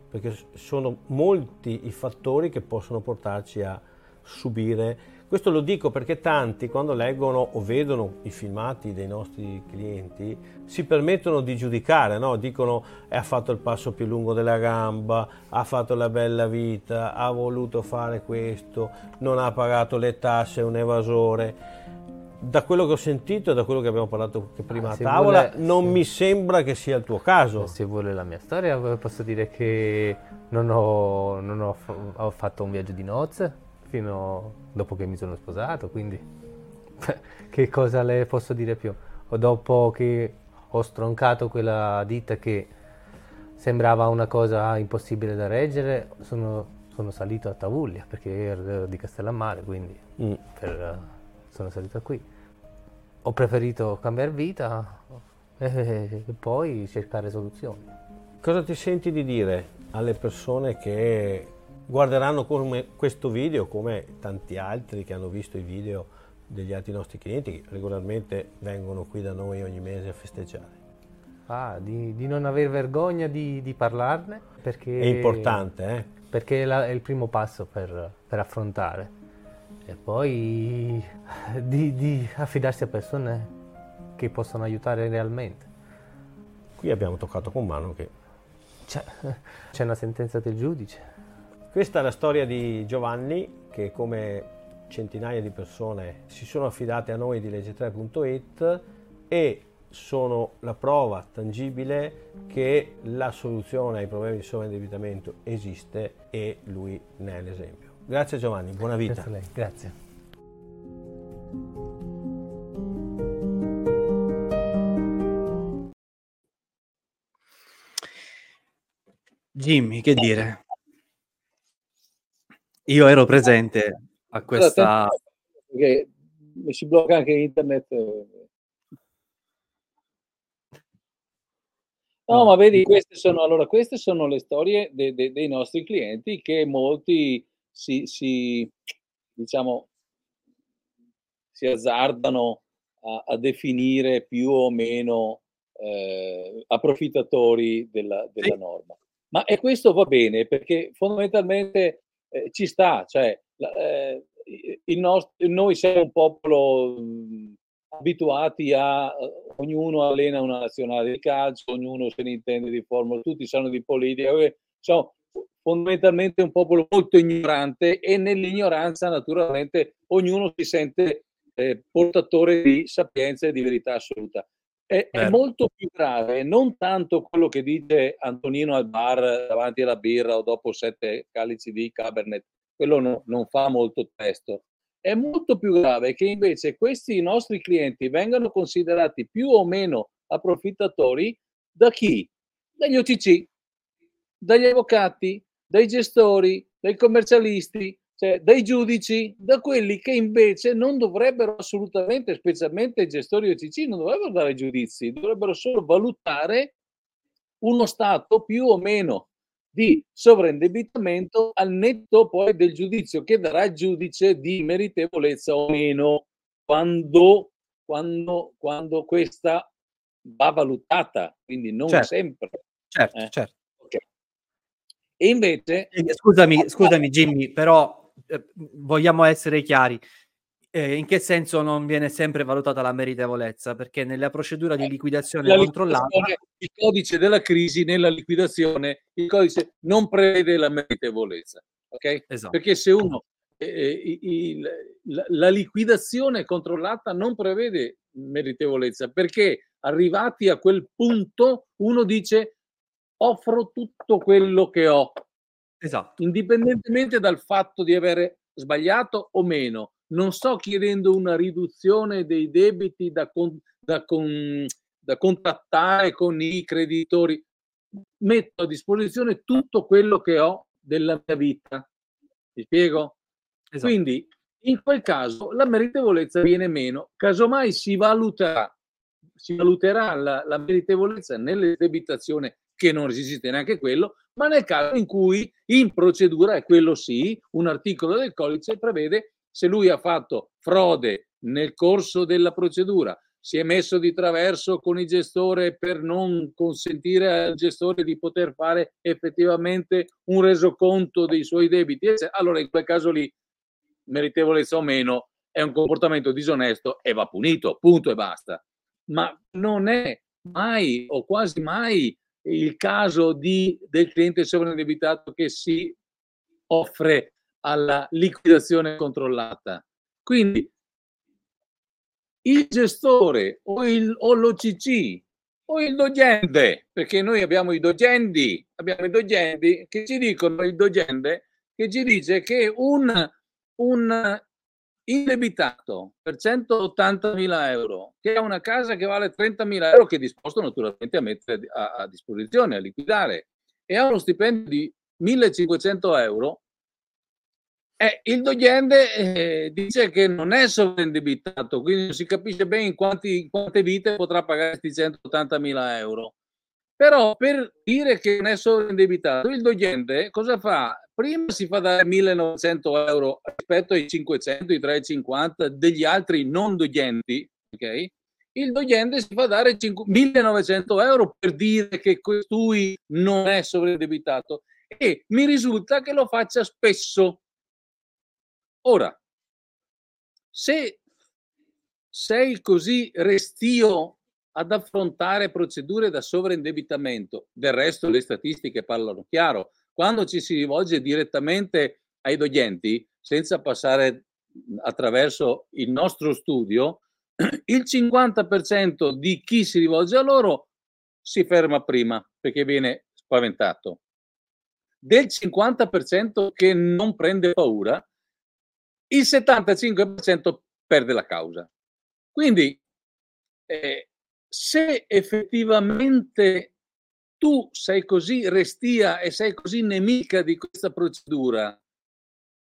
Speaker 7: perché sono molti i fattori che possono portarci a subire. Questo lo dico perché tanti quando leggono o vedono i filmati dei nostri clienti si permettono di giudicare, no? dicono "Eh, ha fatto il passo più lungo della gamba, ha fatto la bella vita, ha voluto fare questo, non ha pagato le tasse, è un evasore da quello che ho sentito e da quello che abbiamo parlato prima
Speaker 8: Ah,
Speaker 7: a
Speaker 8: se
Speaker 7: tavola,
Speaker 8: vuole-
Speaker 7: non
Speaker 8: sì.
Speaker 7: mi sembra che sia il tuo caso.
Speaker 8: se vuole la mia storia posso dire che non ho, non ho ho fatto un viaggio di nozze fino dopo che mi sono sposato, quindi che cosa le posso dire più? O dopo che ho stroncato quella ditta che sembrava una cosa impossibile da reggere, sono, sono salito a Tavuglia perché ero di Castellammare, quindi
Speaker 7: Mm.
Speaker 8: per- sono salito qui. Ho preferito cambiare vita e poi cercare soluzioni.
Speaker 7: Cosa ti senti di dire alle persone che guarderanno come questo video, come tanti altri che hanno visto i video degli altri nostri clienti che regolarmente vengono qui da noi ogni mese a festeggiare?
Speaker 8: Ah, di, di non aver vergogna di, di parlarne perché
Speaker 7: È importante, eh?
Speaker 8: perché è, la- è il primo passo per, per affrontare e poi di, di affidarsi a persone che possono aiutare realmente.
Speaker 7: Qui abbiamo toccato con mano che
Speaker 8: C'è, c'è una sentenza del giudice.
Speaker 7: Questa è la storia di Giovanni che come centinaia di persone si sono affidate a noi di legge3.it e sono la prova tangibile che la soluzione ai problemi di sovraindebitamento esiste e lui ne è l'esempio. Grazie Giovanni, buona vita.
Speaker 8: Grazie a lei, grazie.
Speaker 2: Jimmy, che dire? Io ero presente a questa...
Speaker 4: Perché si blocca anche internet. No, ma vedi, queste sono, allora, queste sono le storie de- de- dei nostri clienti che molti si, si, diciamo, si azzardano a, a definire più o meno eh, approfittatori della, della
Speaker 2: Sì.
Speaker 4: norma. Ma e questo va bene perché fondamentalmente eh, ci sta, cioè eh, nostro, noi siamo un popolo mh, abituati a eh, ognuno allena una nazionale di calcio, ognuno se ne intende di formula, tutti sanno di politica, eh, siamo fondamentalmente un popolo molto ignorante e nell'ignoranza naturalmente ognuno si sente eh, portatore di sapienza e di verità assoluta. È, è, molto più grave, non tanto quello che dice Antonino al bar davanti alla birra o dopo sette calici di Cabernet, quello no, non fa molto testo. È molto più grave che invece questi nostri clienti vengano considerati più o meno approfittatori da chi? Dagli OTC, dagli avvocati, dai gestori, dai commercialisti, cioè dai giudici, da quelli che invece non dovrebbero assolutamente, specialmente i gestori OCC, non dovrebbero dare giudizi, dovrebbero solo valutare uno stato più o meno di sovraindebitamento al netto poi del giudizio che darà il giudice di meritevolezza o meno quando, quando, quando questa va valutata, quindi non
Speaker 2: certo.
Speaker 4: sempre.
Speaker 2: Certo, eh. certo.
Speaker 4: E invece...
Speaker 2: Scusami, scusami Jimmy, però eh, vogliamo essere chiari. Eh, in che senso non viene sempre valutata la meritevolezza? Perché nella procedura di eh, liquidazione la controllata...
Speaker 4: Il codice della crisi nella liquidazione, il codice non prevede la meritevolezza. Ok? Esatto. Perché se uno... Eh, il, la, la liquidazione controllata non prevede meritevolezza perché arrivati a quel punto uno dice offro tutto quello che ho
Speaker 2: Esatto.
Speaker 4: Indipendentemente dal fatto di avere sbagliato o meno, non sto chiedendo una riduzione dei debiti da, con, da, con, da contattare con i creditori, metto a disposizione tutto quello che ho della mia vita. Ti spiego? Esatto. Quindi in quel caso la meritevolezza viene meno, casomai si valuterà, si valuterà la, la meritevolezza nell'esdebitazione che non esiste neanche quello, ma nel caso in cui in procedura, e quello sì, un articolo del codice prevede se lui ha fatto frode nel corso della procedura, si è messo di traverso con il gestore per non consentire al gestore di poter fare effettivamente un resoconto dei suoi debiti, allora in quel caso lì, meritevolezza o meno, è un comportamento disonesto e va punito, punto e basta. Ma non è mai o quasi mai il caso di, del cliente sovraindebitato che si offre alla liquidazione controllata. Quindi il gestore o, il, o l'OCC o il dogente, perché noi abbiamo i dogendi, abbiamo i dogendi che ci dicono, il dogente che ci dice che un, un indebitato per 180.000 euro, che ha una casa che vale 30.000 euro, che è disposto naturalmente a mettere a, a disposizione, a liquidare, e ha uno stipendio di 1.500 euro, eh, il Dogende eh, dice che non è sovraindebitato, quindi non si capisce bene in, quanti, in quante vite potrà pagare questi 180.000 euro. Però per dire che non è sovraindebitato, il Dogende cosa fa? Prima si fa dare 1900 euro rispetto ai 500, i 350 degli altri non doglienti, ok? Il dogliente si fa dare 5, 1900 euro per dire che costui non è sovraindebitato e mi risulta che lo faccia spesso. Ora, se sei così restio ad affrontare procedure da sovraindebitamento, del resto le statistiche parlano chiaro, quando ci si rivolge direttamente ai doglienti, senza passare attraverso il nostro studio, il 50% di chi si rivolge a loro si ferma prima perché viene spaventato. Del 50% che non prende paura, il 75% perde la causa. Quindi, eh, se effettivamente tu sei così restia e sei così nemica di questa procedura,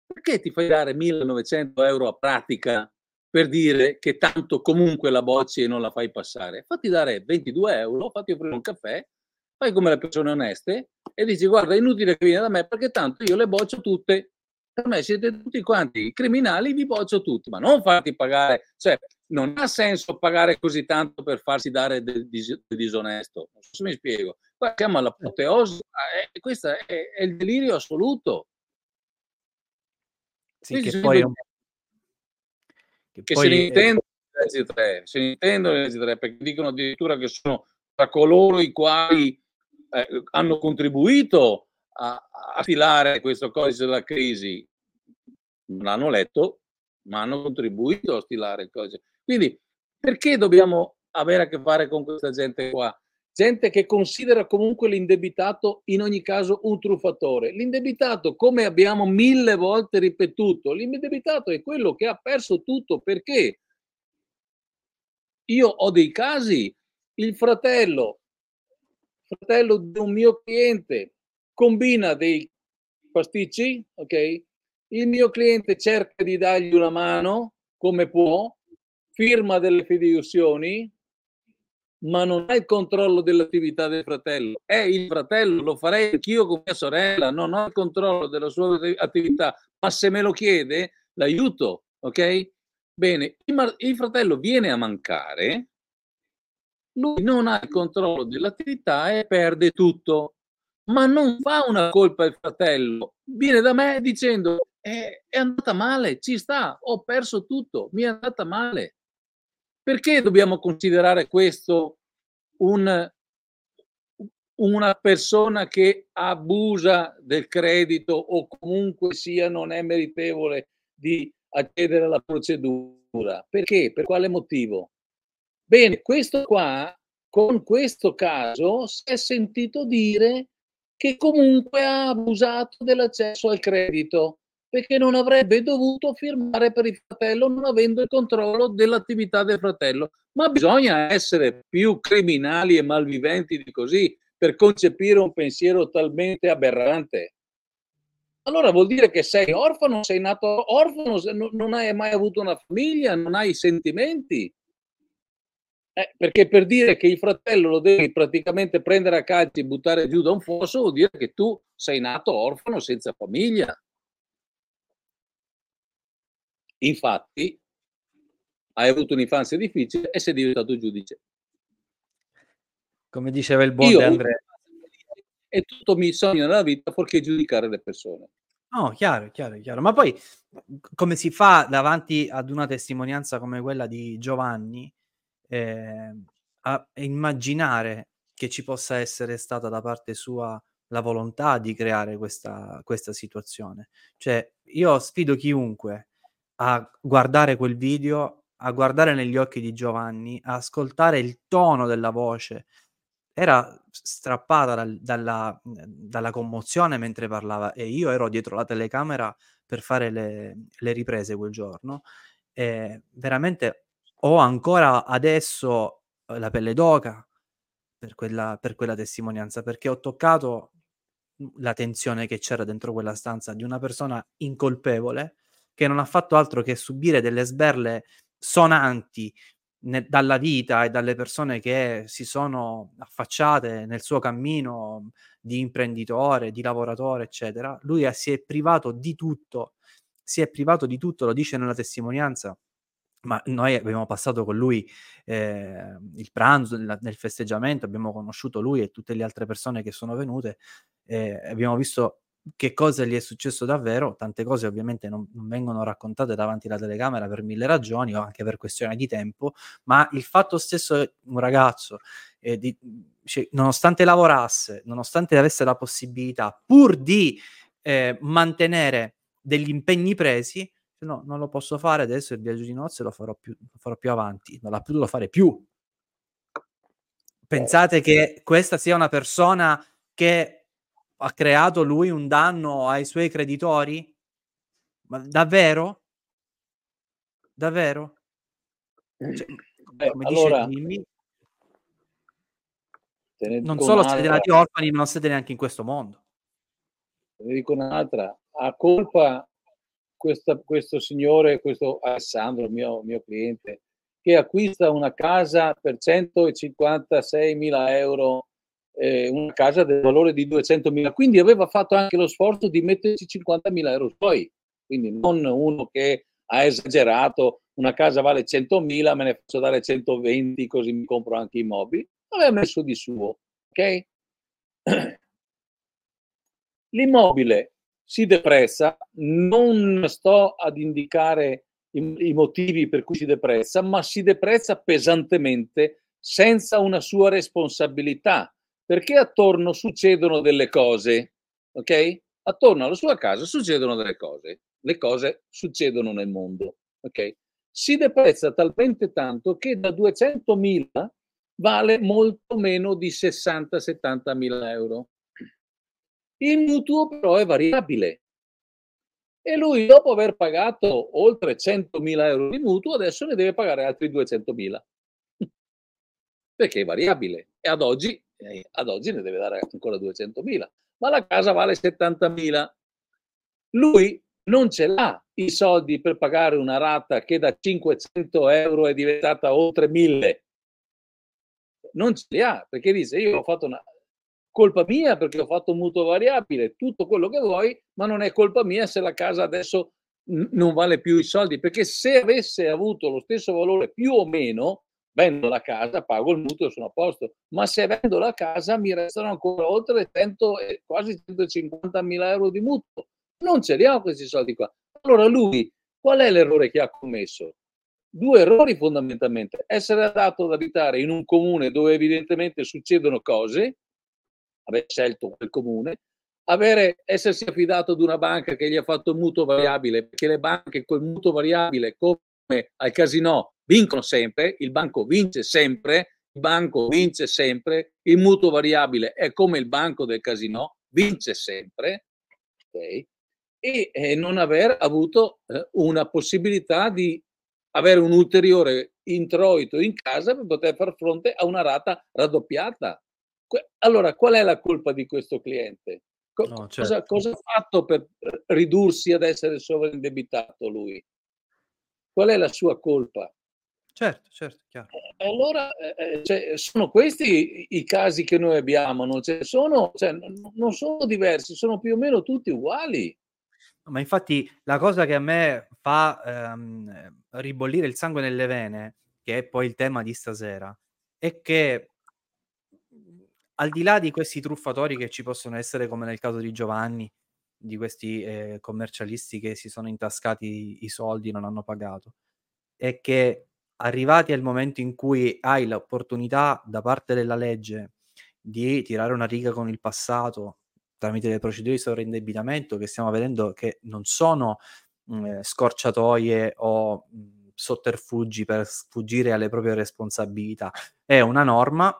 Speaker 4: perché ti fai dare 1900 euro a pratica per dire che tanto comunque la bocci e non la fai passare? Fatti dare 22 euro, fatti offrire un caffè, fai come le persone oneste e dici guarda è inutile che vieni da me perché tanto io le boccio tutte per me siete tutti quanti criminali, vi boccio tutti, ma non farti pagare, cioè non ha senso pagare così tanto per farsi dare del, dis- del disonesto, non so se mi spiego. Qua siamo all'apoteosi, eh, questo è, è, il delirio assoluto.
Speaker 2: Sì, che poi, un...
Speaker 4: che, che poi se ne intendono leggi 3, se ne intendono le leggi 3, perché dicono addirittura che sono tra coloro i quali eh, hanno contribuito a, a filare questo codice della crisi non hanno letto ma hanno contribuito a stilare cose. Quindi perché dobbiamo avere a che fare con questa gente qua? Gente che considera comunque l'indebitato in ogni caso un truffatore. L'indebitato, come abbiamo mille volte ripetuto, l'indebitato è quello che ha perso tutto perché io ho dei casi, il fratello, fratello di un mio cliente combina dei pasticci, ok? Il mio cliente cerca di dargli una mano come può, firma delle fideiussioni, ma non ha il controllo dell'attività del fratello. È il fratello, lo farei anch'io con mia sorella, non ho il controllo della sua attività, ma se me lo chiede, l'aiuto, ok? Bene, il, fratello viene a mancare, lui non ha il controllo dell'attività e perde tutto, ma non fa una colpa al fratello, viene da me dicendo è, è andata male, ci sta, ho perso tutto, mi è andata male. Perché dobbiamo considerare questo un, una persona che abusa del credito o comunque sia non è meritevole di accedere alla procedura? Perché? Per quale motivo? Bene, questo qua, con questo caso, si è sentito dire che comunque ha abusato dell'accesso al credito perché non avrebbe dovuto firmare per il fratello non avendo il controllo dell'attività del fratello. Ma bisogna essere più criminali e malviventi di così per concepire un pensiero talmente aberrante. Allora vuol dire che sei orfano, sei nato orfano, non hai mai avuto una famiglia, non hai sentimenti. Eh, perché per dire che il fratello lo devi praticamente prendere a calci e buttare giù da un fosso vuol dire che tu sei nato orfano senza famiglia. Infatti, hai avuto un'infanzia difficile e sei diventato giudice.
Speaker 2: Come diceva il buon Andrea.
Speaker 4: E tutto mi sogno nella vita fuorché giudicare le persone.
Speaker 2: No, chiaro, chiaro, chiaro. Ma poi come si fa davanti ad una testimonianza come quella di Giovanni eh, a immaginare che ci possa essere stata da parte sua la volontà di creare questa, questa situazione? Cioè, io sfido chiunque a guardare quel video, a guardare negli occhi di Giovanni, a ascoltare il tono della voce. Era strappata dal, dalla, dalla, commozione mentre parlava e io ero dietro la telecamera per fare le, le riprese quel giorno e veramente ho ancora adesso la pelle d'oca per quella, per quella testimonianza perché ho toccato la tensione che c'era dentro quella stanza di una persona incolpevole che non ha fatto altro che subire delle sberle sonanti ne, dalla vita e dalle persone che si sono affacciate nel suo cammino di imprenditore, di lavoratore, eccetera. Lui si è privato di tutto, si è privato di tutto, lo dice nella testimonianza. Ma noi abbiamo passato con lui eh, il pranzo nel, nel festeggiamento, abbiamo conosciuto lui e tutte le altre persone che sono venute, eh, abbiamo visto che cosa gli è successo davvero, tante cose ovviamente non, non, vengono raccontate davanti alla telecamera per mille ragioni o anche per questione di tempo, ma il fatto stesso un ragazzo, eh, di, cioè, nonostante lavorasse, nonostante avesse la possibilità, pur di eh, mantenere degli impegni presi, no, non lo posso fare adesso, il viaggio di nozze lo farò più, lo farò più avanti, non l'ha potuto fare più. Pensate che questa sia una persona che ha creato lui un danno ai suoi creditori? Ma davvero? Davvero? Cioè,
Speaker 4: Beh, come allora, dice Jimmy,
Speaker 2: non solo siete nati orfani, ma non siete neanche in questo mondo.
Speaker 4: Ne dico un'altra. Ha colpa questa, questo signore, questo Alessandro, mio, mio cliente, che acquista una casa per 156 mila euro eh, una casa del valore di 200.000, quindi aveva fatto anche lo sforzo di metterci 50.000 euro suoi, quindi non uno che ha esagerato, una casa vale 100.000, me ne faccio dare 120 così mi compro anche i mobili, aveva messo di suo, ok? L'immobile si depressa, non sto ad indicare i, i motivi per cui si depressa, ma si depressa pesantemente senza una sua responsabilità perché attorno succedono delle cose, ok? Attorno alla sua casa succedono delle cose, le cose succedono nel mondo. ok? Si deprezza talmente tanto che da 200.000 vale molto meno di 60-70 mila euro. Il mutuo però è variabile e lui dopo aver pagato oltre 100.000 euro di mutuo adesso ne deve pagare altri 200.000 perché è variabile e ad oggi, ad oggi ne deve dare ancora 200.000 ma la casa vale 70.000 lui non ce l'ha i soldi per pagare una rata che da 500 euro è diventata oltre 1000 non ce li ha perché dice io ho fatto una colpa mia perché ho fatto un mutuo variabile, tutto quello che vuoi, ma non è colpa mia se la casa adesso non vale più i soldi, perché se avesse avuto lo stesso valore più o meno, vendo la casa, pago il mutuo e sono a posto, ma se vendo la casa mi restano ancora oltre 100, quasi 150 mila euro di mutuo. Non ce li ho questi soldi qua. Allora lui, qual è l'errore che ha commesso? due errori fondamentalmente. Essere adatto ad abitare in un comune dove evidentemente succedono cose, aver scelto quel comune, avere, essersi affidato ad una banca che gli ha fatto un mutuo variabile, perché le banche col mutuo variabile, come al casino, vincono sempre, il banco vince sempre, il banco vince sempre, il mutuo variabile è come il banco del casino, vince sempre, okay? e eh, non aver avuto eh, una possibilità di avere un ulteriore introito in casa per poter far fronte a una rata raddoppiata. Allora, qual è la colpa di questo cliente? Co- no, certo. cosa, cosa, ha fatto per ridursi ad essere sovraindebitato lui? Qual è la sua colpa?
Speaker 2: Certo, certo, chiaro.
Speaker 4: E allora eh, eh cioè, sono questi i, casi che noi abbiamo, non, cioè, sono, cioè, non sono diversi, sono più o meno tutti uguali.
Speaker 2: Ma infatti la cosa che a me fa ehm, ribollire il sangue nelle vene, che è poi il tema di stasera, è che al di là di questi truffatori che ci possono essere, come nel caso di Giovanni, di questi eh, commercialisti che si sono intascati i soldi e non hanno pagato, è che arrivati al momento in cui hai l'opportunità da parte della legge di tirare una riga con il passato tramite le procedure di sovraindebitamento che stiamo vedendo che non sono mh, mm, scorciatoie o mh, mm, sotterfugi per sfuggire alle proprie responsabilità. È una norma,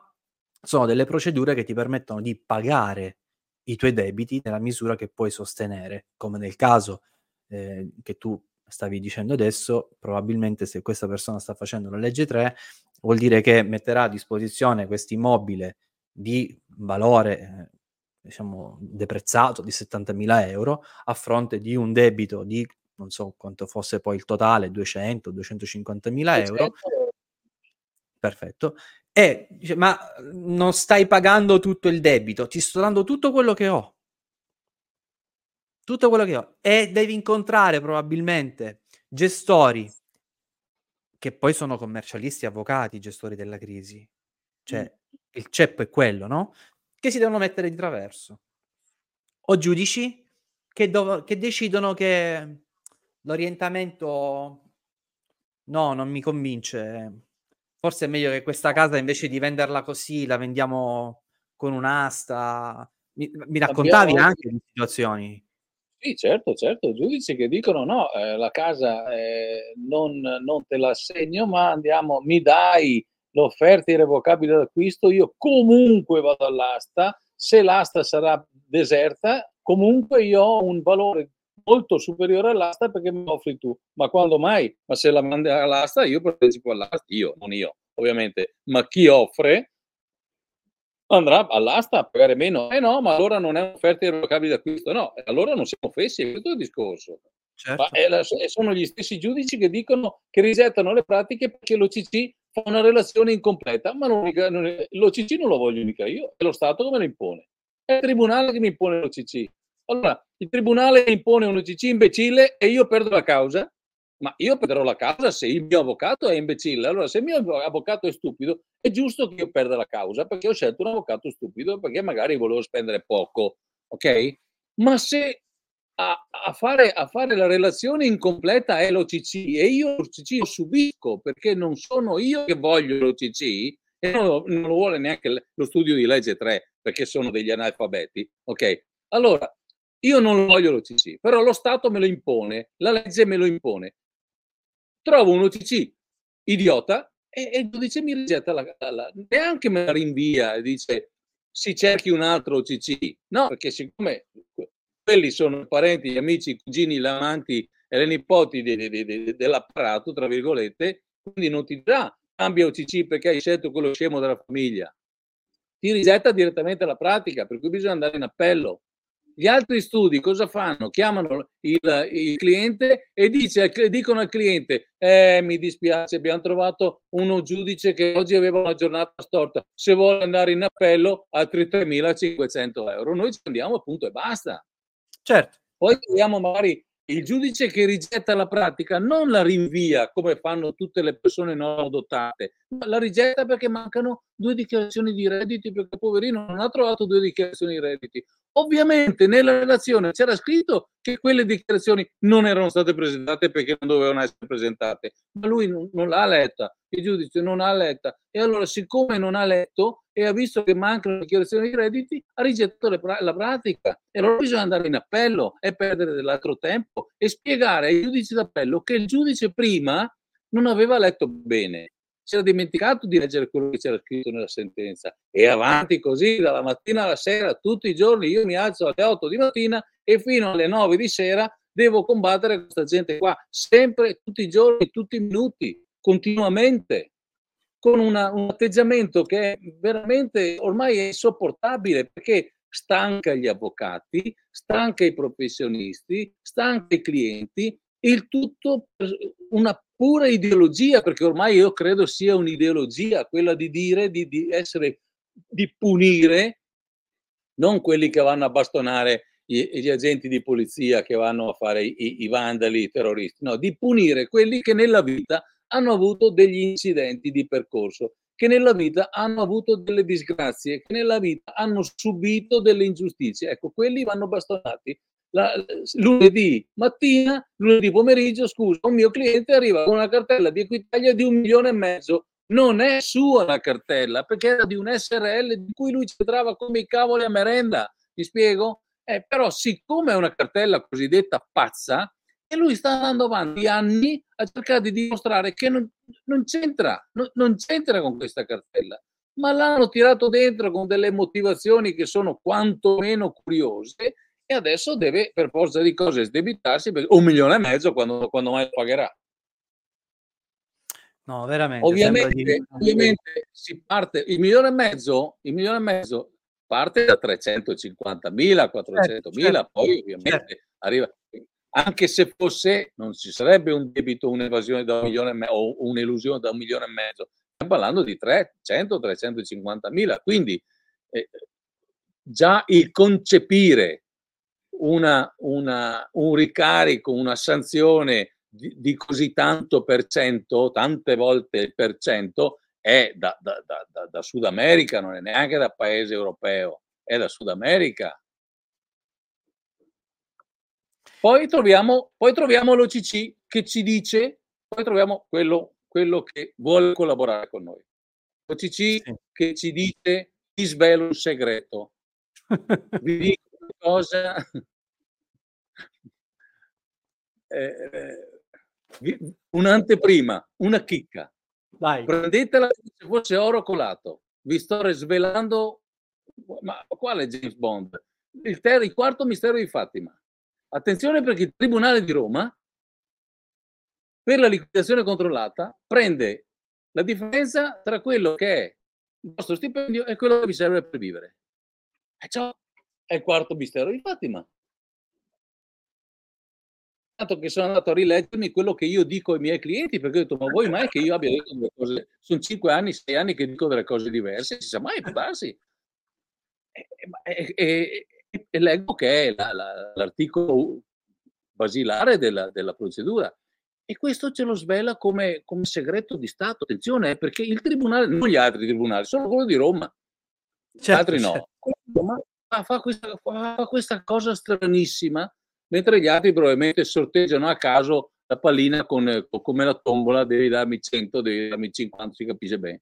Speaker 2: sono delle procedure che ti permettono di pagare i tuoi debiti nella misura che puoi sostenere, come nel caso eh, che tu stavi dicendo adesso, probabilmente se questa persona sta facendo la legge 3, vuol dire che metterà a disposizione questo immobile di valore eh, diciamo, deprezzato di 70.000 euro a fronte di un debito di non so quanto fosse poi il totale, 200, 250.000 euro. Perfetto. E dice, ma non stai pagando tutto il debito, ti sto dando tutto quello che ho. Tutto quello che ho. E devi incontrare probabilmente gestori che poi sono commercialisti, avvocati, gestori della crisi. Cioè, mm. il ceppo è quello, no? che si devono mettere di traverso. O giudici che, dov- che decidono che l'orientamento no, non mi convince. Forse è meglio che questa casa invece di venderla così la vendiamo con un'asta. Mi, mi raccontavi Abbiamo... anche di situazioni.
Speaker 4: Sì, certo, certo, giudici che dicono no, eh, la casa eh, non, non, te la assegno, ma andiamo, mi dai l'offerta irrevocabile d'acquisto, io comunque vado all'asta, se l'asta sarà deserta, comunque io ho un valore molto superiore all'asta perché lo offri tu. Ma quando mai? Ma se la mandi all'asta, io partecipo all'asta, io, non io, ovviamente, ma chi offre andrà all'asta a pagare meno. Eh no, ma allora non è un'offerta irrevocabile d'acquisto, no, allora non siamo fessi, è questo il discorso. Certo. La, sono gli stessi giudici che dicono che risettano le pratiche perché l'OCC fa una relazione incompleta, ma non, non, l'OCC non lo voglio mica io, è lo Stato che me lo impone. È il Tribunale che mi impone l'OCC. Allora, il Tribunale impone un OCC imbecille e io perdo la causa, ma io perderò la causa se il mio avvocato è imbecille. Allora, se il mio avvocato è stupido, è giusto che io perda la causa perché ho scelto un avvocato stupido perché magari volevo spendere poco, ok? Ma se a, a, fare, a, fare, la relazione incompleta è l'OCC e io l'OCC lo subisco perché non sono io che voglio l'OCC e non non lo vuole neanche lo studio di legge 3 perché sono degli analfabeti. Ok, allora io non voglio l'OCC, però lo Stato me lo impone, la legge me lo impone. Trovo un OCC idiota e, e il giudice mi rigetta la, la, la, neanche me la rinvia e dice si cerchi un altro OCC. No, perché siccome quelli sono parenti, gli amici, i cugini, gli amanti e le nipoti de, de, de, dell'apparato, tra virgolette, quindi non ti dirà cambia OCC perché hai scelto quello scemo della famiglia. Ti rigetta direttamente la pratica, per cui bisogna andare in appello. Gli altri studi cosa fanno? Chiamano il, il cliente e dice, dicono al cliente: eh, Mi dispiace, abbiamo trovato uno giudice che oggi aveva una giornata storta. Se vuole andare in appello, altri 3.500 euro. Noi ci andiamo appunto e basta.
Speaker 2: Certo.
Speaker 4: Poi troviamo magari il giudice che rigetta la pratica non la rinvia come fanno tutte le persone non dotate, ma la rigetta perché mancano due dichiarazioni di redditi perché poverino non ha trovato due dichiarazioni di redditi. Ovviamente nella relazione c'era scritto che quelle dichiarazioni non erano state presentate perché non dovevano essere presentate, ma lui non, non l'ha letta, il giudice non l'ha letta e allora siccome non ha letto e ha visto che mancano dichiarazioni di redditi, ha rigettato pra- la pratica. E allora bisogna andare in appello e perdere dell'altro tempo e spiegare ai giudici d'appello che il giudice prima non aveva letto bene si era dimenticato di leggere quello che c'era scritto nella sentenza. E avanti così dalla mattina alla sera tutti i giorni io mi alzo alle 8 di mattina e fino alle 9 di sera devo combattere questa gente qua. Sempre tutti i giorni tutti i minuti continuamente. Con una, un atteggiamento che è veramente ormai è insopportabile perché stanca gli avvocati, stanca i professionisti, stanca i clienti, il tutto per una pura ideologia, perché ormai io credo sia un'ideologia quella di dire, di, di essere, di punire non quelli che vanno a bastonare gli, gli agenti di polizia che vanno a fare i, i vandali, i terroristi, no, di punire quelli che nella vita hanno avuto degli incidenti di percorso, che nella vita hanno avuto delle disgrazie, che nella vita hanno subito delle ingiustizie. Ecco, quelli vanno bastonati la, lunedì mattina, lunedì pomeriggio, scusa, un mio cliente arriva con una cartella di Equitalia di un milione e mezzo. Non è sua la cartella, perché era di un SRL di cui lui c'entrava come i cavoli a merenda. Mi spiego? Eh, però, siccome è una cartella cosiddetta pazza, e lui sta andando avanti anni a cercare di dimostrare che non, non c'entra, non, non c'entra con questa cartella, ma l'hanno tirato dentro con delle motivazioni che sono quantomeno curiose e adesso deve per forza di cose sdebitarsi per un milione e mezzo quando, quando mai lo pagherà.
Speaker 2: No, veramente.
Speaker 4: Ovviamente, di... ovviamente si parte, il milione e mezzo, il milione e mezzo parte da 350 mila, 400 mila, certo, poi ovviamente certo. arriva, anche se fosse, non ci sarebbe un debito, un'evasione da un milione e mezzo o un'elusione da un milione e mezzo, stiamo parlando di 300, 350 mila, quindi eh, già il concepire una, una, un ricarico, una sanzione di, di, così tanto per cento, tante volte per cento, è da, da, da, da Sud America, non è neanche da paese europeo, è da Sud America. Poi troviamo, poi troviamo l'OCC che ci dice, poi troviamo quello, quello che vuole collaborare con noi. L'OCC sì. che ci dice ti svelo un segreto. Vi dico una cosa eh, un'anteprima, una chicca.
Speaker 2: Vai.
Speaker 4: Prendetela se fosse oro colato. Vi sto svelando, ma quale James Bond? Il, ter- il quarto mistero di Fatima. Attenzione perché il Tribunale di Roma, per la liquidazione controllata, prende la differenza tra quello che è il vostro stipendio e quello che vi serve per vivere. E ciò è il quarto mistero di Fatima tanto che sono andato a rileggermi quello che io dico ai miei clienti, perché ho detto, ma vuoi mai che io abbia detto delle cose? Sono cinque anni, sei anni che dico delle cose diverse, si sa mai, può darsi. E, e, e, e, leggo che è la, la, l'articolo basilare della, della, procedura. E questo ce lo svela come, come segreto di Stato. Attenzione, eh, perché il tribunale, non gli altri tribunali, solo quello di Roma, certo, altri no. Certo. Fa, fa, questa, fa questa cosa stranissima mentre gli altri probabilmente sorteggiano a caso la pallina con, come la tombola, devi darmi 100, devi darmi 50, si capisce bene.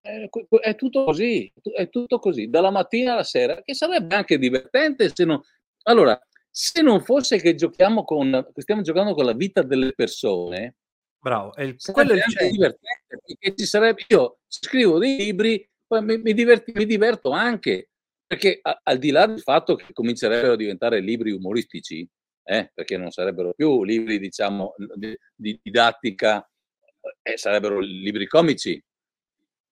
Speaker 4: È, è tutto così, è tutto così, dalla mattina alla sera, che sarebbe anche divertente se non... Allora, se non fosse che giochiamo con, che stiamo giocando con la vita delle persone,
Speaker 2: Bravo, è il,
Speaker 4: quello è il anche divertente, perché ci sarebbe, io scrivo dei libri, poi mi, mi, diverti, mi diverto anche, perché a, al di là del fatto che comincerebbero a diventare libri umoristici, eh, perché non sarebbero più libri, diciamo, di, di didattica, eh, sarebbero libri comici,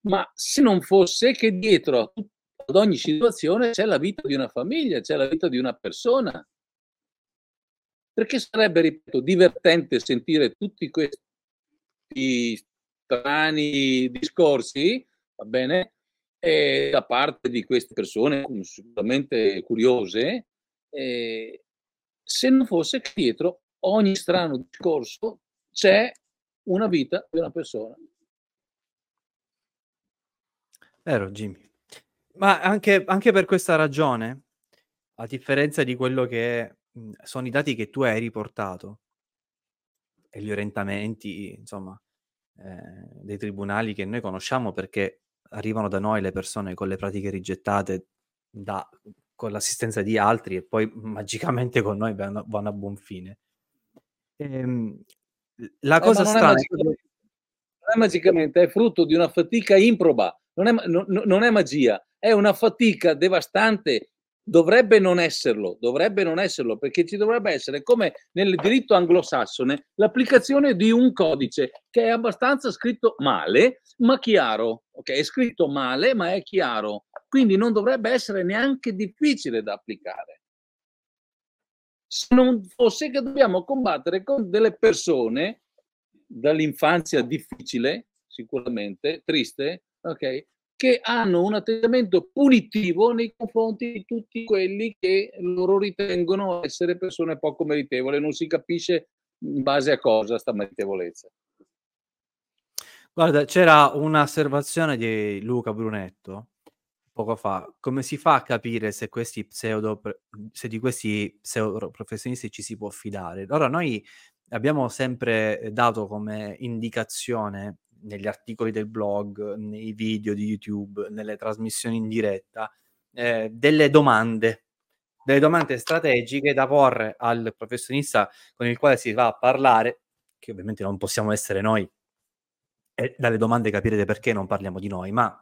Speaker 4: ma se non fosse che dietro ad ogni situazione c'è la vita di una famiglia, c'è la vita di una persona. Perché sarebbe, ripeto, divertente sentire tutti questi strani discorsi, va bene, eh, da parte di queste persone sicuramente curiose, eh, se non fosse che dietro ogni strano discorso c'è una vita di una persona.
Speaker 2: Vero, Jimmy. Ma anche, anche per questa ragione, a differenza di quello che mh, sono i dati che tu hai riportato e gli orientamenti, insomma, eh, dei tribunali che noi conosciamo perché arrivano da noi le persone con le pratiche rigettate da, con l'assistenza di altri e poi magicamente con noi vanno, vanno a buon fine. Ehm, la
Speaker 4: eh,
Speaker 2: cosa strana
Speaker 4: è, non è magicamente, è frutto di una fatica improba, non è, non, non è magia, è una fatica devastante dovrebbe non esserlo, dovrebbe non esserlo, perché ci dovrebbe essere, come nel diritto anglosassone, l'applicazione di un codice che è abbastanza scritto male, ma chiaro. Ok, è scritto male, ma è chiaro. Quindi non dovrebbe essere neanche difficile da applicare. Se non fosse che dobbiamo combattere con delle persone dall'infanzia difficile, sicuramente, triste, ok, che hanno un atteggiamento punitivo nei confronti di tutti quelli che loro ritengono essere persone poco meritevoli. Non si capisce in base a cosa sta meritevolezza.
Speaker 2: Guarda, c'era un'osservazione di Luca Brunetto poco fa. Come si fa a capire se questi pseudo se di questi pseudo professionisti ci si può fidare? Allora noi abbiamo sempre dato come indicazione negli articoli del blog, nei video di YouTube, nelle trasmissioni in diretta, eh, delle domande, delle domande strategiche da porre al professionista con il quale si va a parlare, che ovviamente non possiamo essere noi, e dalle domande capirete perché non parliamo di noi, ma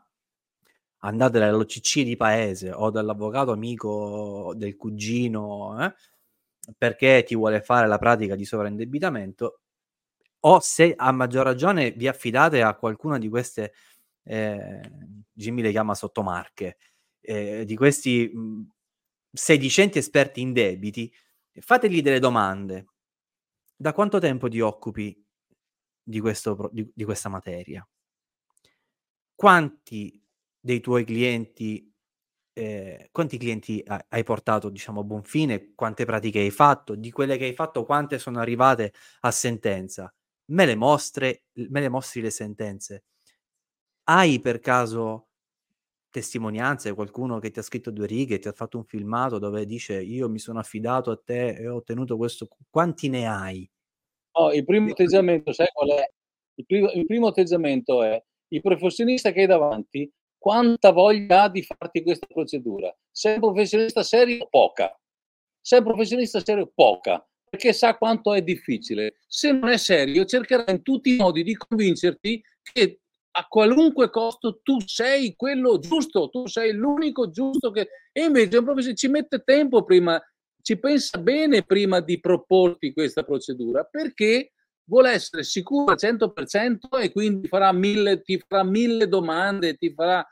Speaker 2: andate dall'OCC di paese o dall'avvocato amico del cugino, eh, perché ti vuole fare la pratica di sovraindebitamento, o se a maggior ragione vi affidate a qualcuna di queste, eh, Jimmy le chiama sottomarche, eh, di questi sedicenti esperti in debiti, fategli delle domande. Da quanto tempo ti occupi di, questo, di, di questa materia? Quanti dei tuoi clienti eh, quanti clienti hai portato diciamo a buon fine, quante pratiche hai fatto, di quelle che hai fatto quante sono arrivate a sentenza me le mostre, me le mostri le sentenze. Hai per caso testimonianze, qualcuno che ti ha scritto due righe, ti ha fatto un filmato dove dice io mi sono affidato a te e ho ottenuto questo, quanti ne hai?
Speaker 4: Oh, il primo atteggiamento, sai qual è? Il primo, il primo atteggiamento è il professionista che hai davanti, quanta voglia ha di farti questa procedura? Sei un professionista serio? Poca. Sei un professionista serio? Poca perché sa quanto è difficile. Se non è serio, cercherà in tutti i modi di convincerti che a qualunque costo tu sei quello giusto, tu sei l'unico giusto che... E invece un professore ci mette tempo prima, ci pensa bene prima di proporti questa procedura, perché vuole essere sicuro al 100% e quindi farà mille, ti farà mille domande, ti farà,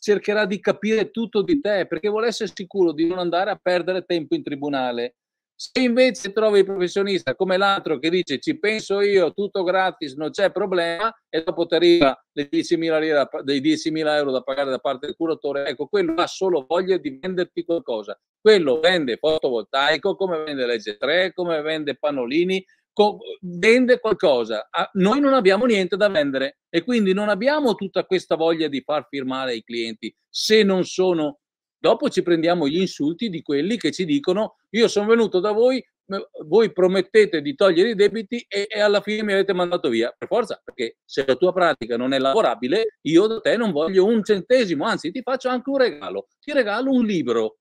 Speaker 4: cercherà di capire tutto di te, perché vuole essere sicuro di non andare a perdere tempo in tribunale se invece trovi il professionista come l'altro che dice ci penso io, tutto gratis, non c'è problema, e dopo ti arriva le 10.000 lire, dei 10.000 euro da pagare da parte del curatore, ecco, quello ha solo voglia di venderti qualcosa. Quello vende fotovoltaico, come vende legge 3, come vende pannolini, co- vende qualcosa. Noi non abbiamo niente da vendere e quindi non abbiamo tutta questa voglia di far firmare ai clienti se non sono Dopo ci prendiamo gli insulti di quelli che ci dicono io sono venuto da voi, voi promettete di togliere i debiti e, e, alla fine mi avete mandato via. Per forza, perché se la tua pratica non è lavorabile, io da te non voglio un centesimo, anzi ti faccio anche un regalo, ti regalo un libro.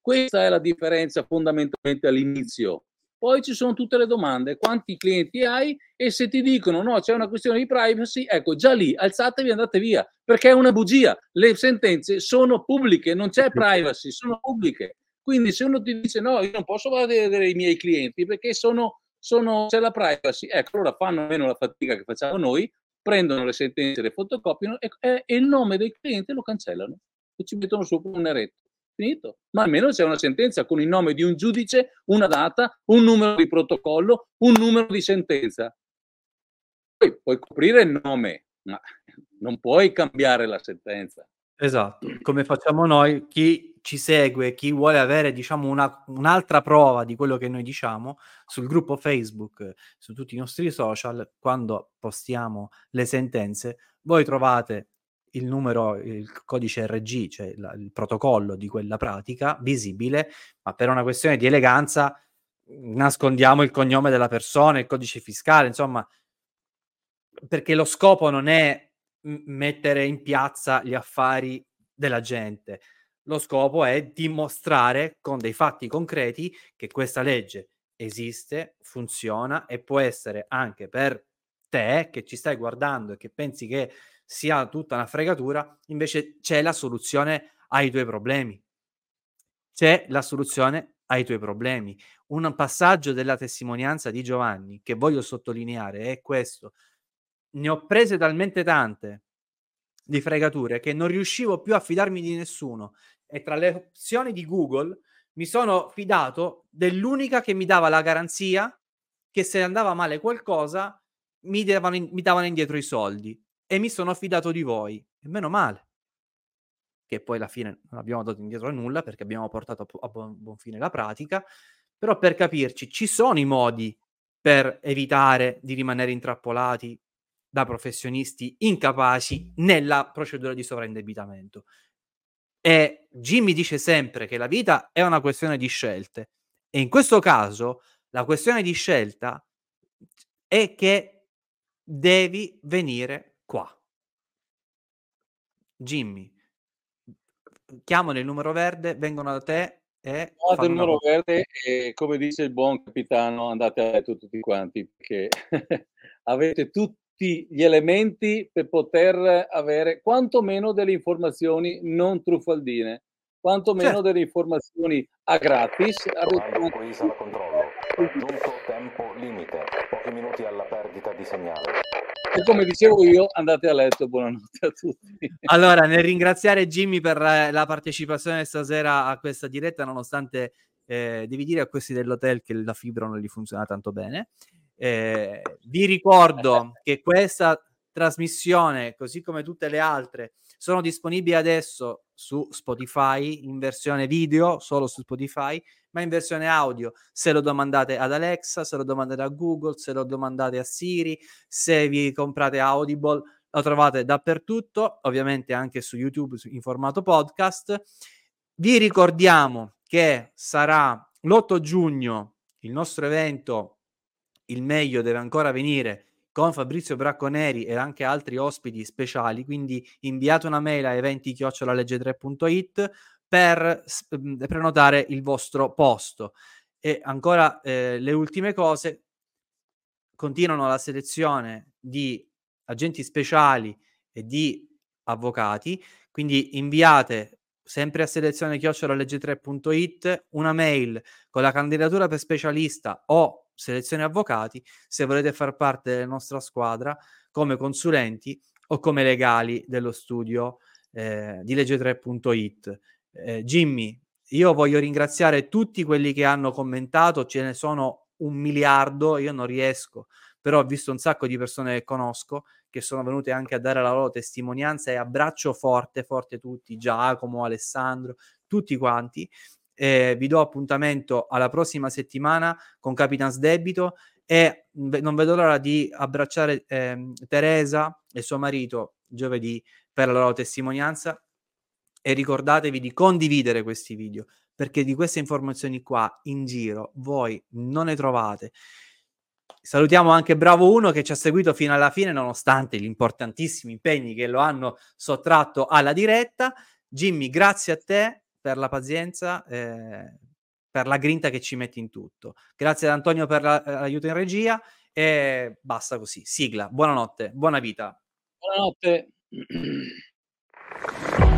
Speaker 4: Questa è la differenza fondamentalmente all'inizio. Poi ci sono tutte le domande, quanti clienti hai e se ti dicono no, c'è una questione di privacy, ecco, già lì alzatevi e andate via, perché è una bugia. Le sentenze sono pubbliche, non c'è privacy, sono pubbliche. Quindi se uno ti dice no, io non posso vedere i miei clienti perché sono, sono, c'è la privacy, ecco, allora fanno meno la fatica che facciamo noi, prendono le sentenze, le fotocopiano e, e, il nome del cliente lo cancellano e ci mettono sopra un eretto finito. Ma almeno c'è una sentenza con il nome di un giudice, una data, un numero di protocollo, un numero di sentenza. Poi puoi coprire il nome, ma non puoi cambiare la sentenza.
Speaker 2: Esatto, come facciamo noi, chi ci segue, chi vuole avere diciamo una, un'altra prova di quello che noi diciamo sul gruppo Facebook, su tutti i nostri social, quando postiamo le sentenze, voi trovate il numero, il codice RG, cioè la, il protocollo di quella pratica visibile, ma per una questione di eleganza nascondiamo il cognome della persona, il codice fiscale, insomma, perché lo scopo non è mettere in piazza gli affari della gente. Lo scopo è dimostrare con dei fatti concreti che questa legge esiste, funziona e può essere anche per te che ci stai guardando e che pensi che sia tutta una fregatura, invece c'è la soluzione ai tuoi problemi. C'è la soluzione ai tuoi problemi. Un passaggio della testimonianza di Giovanni che voglio sottolineare è questo. Ne ho prese talmente tante di fregature che non riuscivo più a fidarmi di nessuno e tra le opzioni di Google mi sono fidato dell'unica che mi dava la garanzia che se andava male qualcosa mi davano, mi davano indietro i soldi e mi sono fidato di voi. E meno male. Che poi alla fine non abbiamo dato indietro nulla perché abbiamo portato a buon, buon fine la pratica. Però per capirci, ci sono i modi per evitare di rimanere intrappolati da professionisti incapaci nella procedura di sovraindebitamento. E Jimmy dice sempre che la vita è una questione di scelte. E in questo caso la questione di scelta è che devi venire qua. Jimmy, chiamano il numero verde, vengono da te e...
Speaker 4: Chiamate il numero verde e come dice il buon capitano andate a letto tutti quanti perché avete tutti gli elementi per poter avere quantomeno delle informazioni non truffaldine, quantomeno certo. delle informazioni a gratis.
Speaker 1: Avete... Quiz al controllo, raggiunto tempo limite, pochi minuti alla perdita di segnale.
Speaker 4: E come dicevo io, andate a letto, buonanotte a tutti.
Speaker 2: Allora, nel ringraziare Jimmy per eh, la partecipazione stasera a questa diretta, nonostante eh, devi dire a questi dell'hotel che la fibra non gli funziona tanto bene. Eh, vi ricordo che questa trasmissione, così come tutte le altre, sono disponibili adesso su Spotify in versione video, solo su Spotify, ma in versione audio. Se lo domandate ad Alexa, se lo domandate a Google, se lo domandate a Siri, se vi comprate Audible, lo trovate dappertutto, ovviamente anche su YouTube in formato podcast. Vi ricordiamo che sarà l'8 giugno il nostro evento Il meglio deve ancora venire con Fabrizio Bracconeri e anche altri ospiti speciali, quindi inviate una mail a eventi-legge3.it per mhmm, prenotare il vostro posto. E ancora eh, le ultime cose, continuano la selezione di agenti speciali e di avvocati, quindi inviate sempre a selezione chiocciolalegge3.it una mail con la candidatura per specialista o selezione avvocati se volete far parte della nostra squadra come consulenti o come legali dello studio eh, di legge3.it eh, Jimmy, io voglio ringraziare tutti quelli che hanno commentato, ce ne sono un miliardo, io non riesco, però ho visto un sacco di persone che conosco che sono venute anche a dare la loro testimonianza e abbraccio forte, forte tutti, Giacomo, Alessandro, tutti quanti. Eh, vi do appuntamento alla prossima settimana con Capitans Debito e non vedo l'ora di abbracciare eh, Teresa e suo marito giovedì per la loro testimonianza e ricordatevi di condividere questi video perché di queste informazioni qua in giro voi non ne trovate. Salutiamo anche Bravo 1 che ci ha seguito fino alla fine nonostante gli importantissimi impegni che lo hanno sottratto alla diretta. Jimmy, grazie a te per la pazienza, eh, per la grinta che ci metti in tutto. Grazie ad Antonio per la, eh, l'aiuto in regia e basta così. Sigla. Buonanotte, buona vita.
Speaker 4: Buonanotte.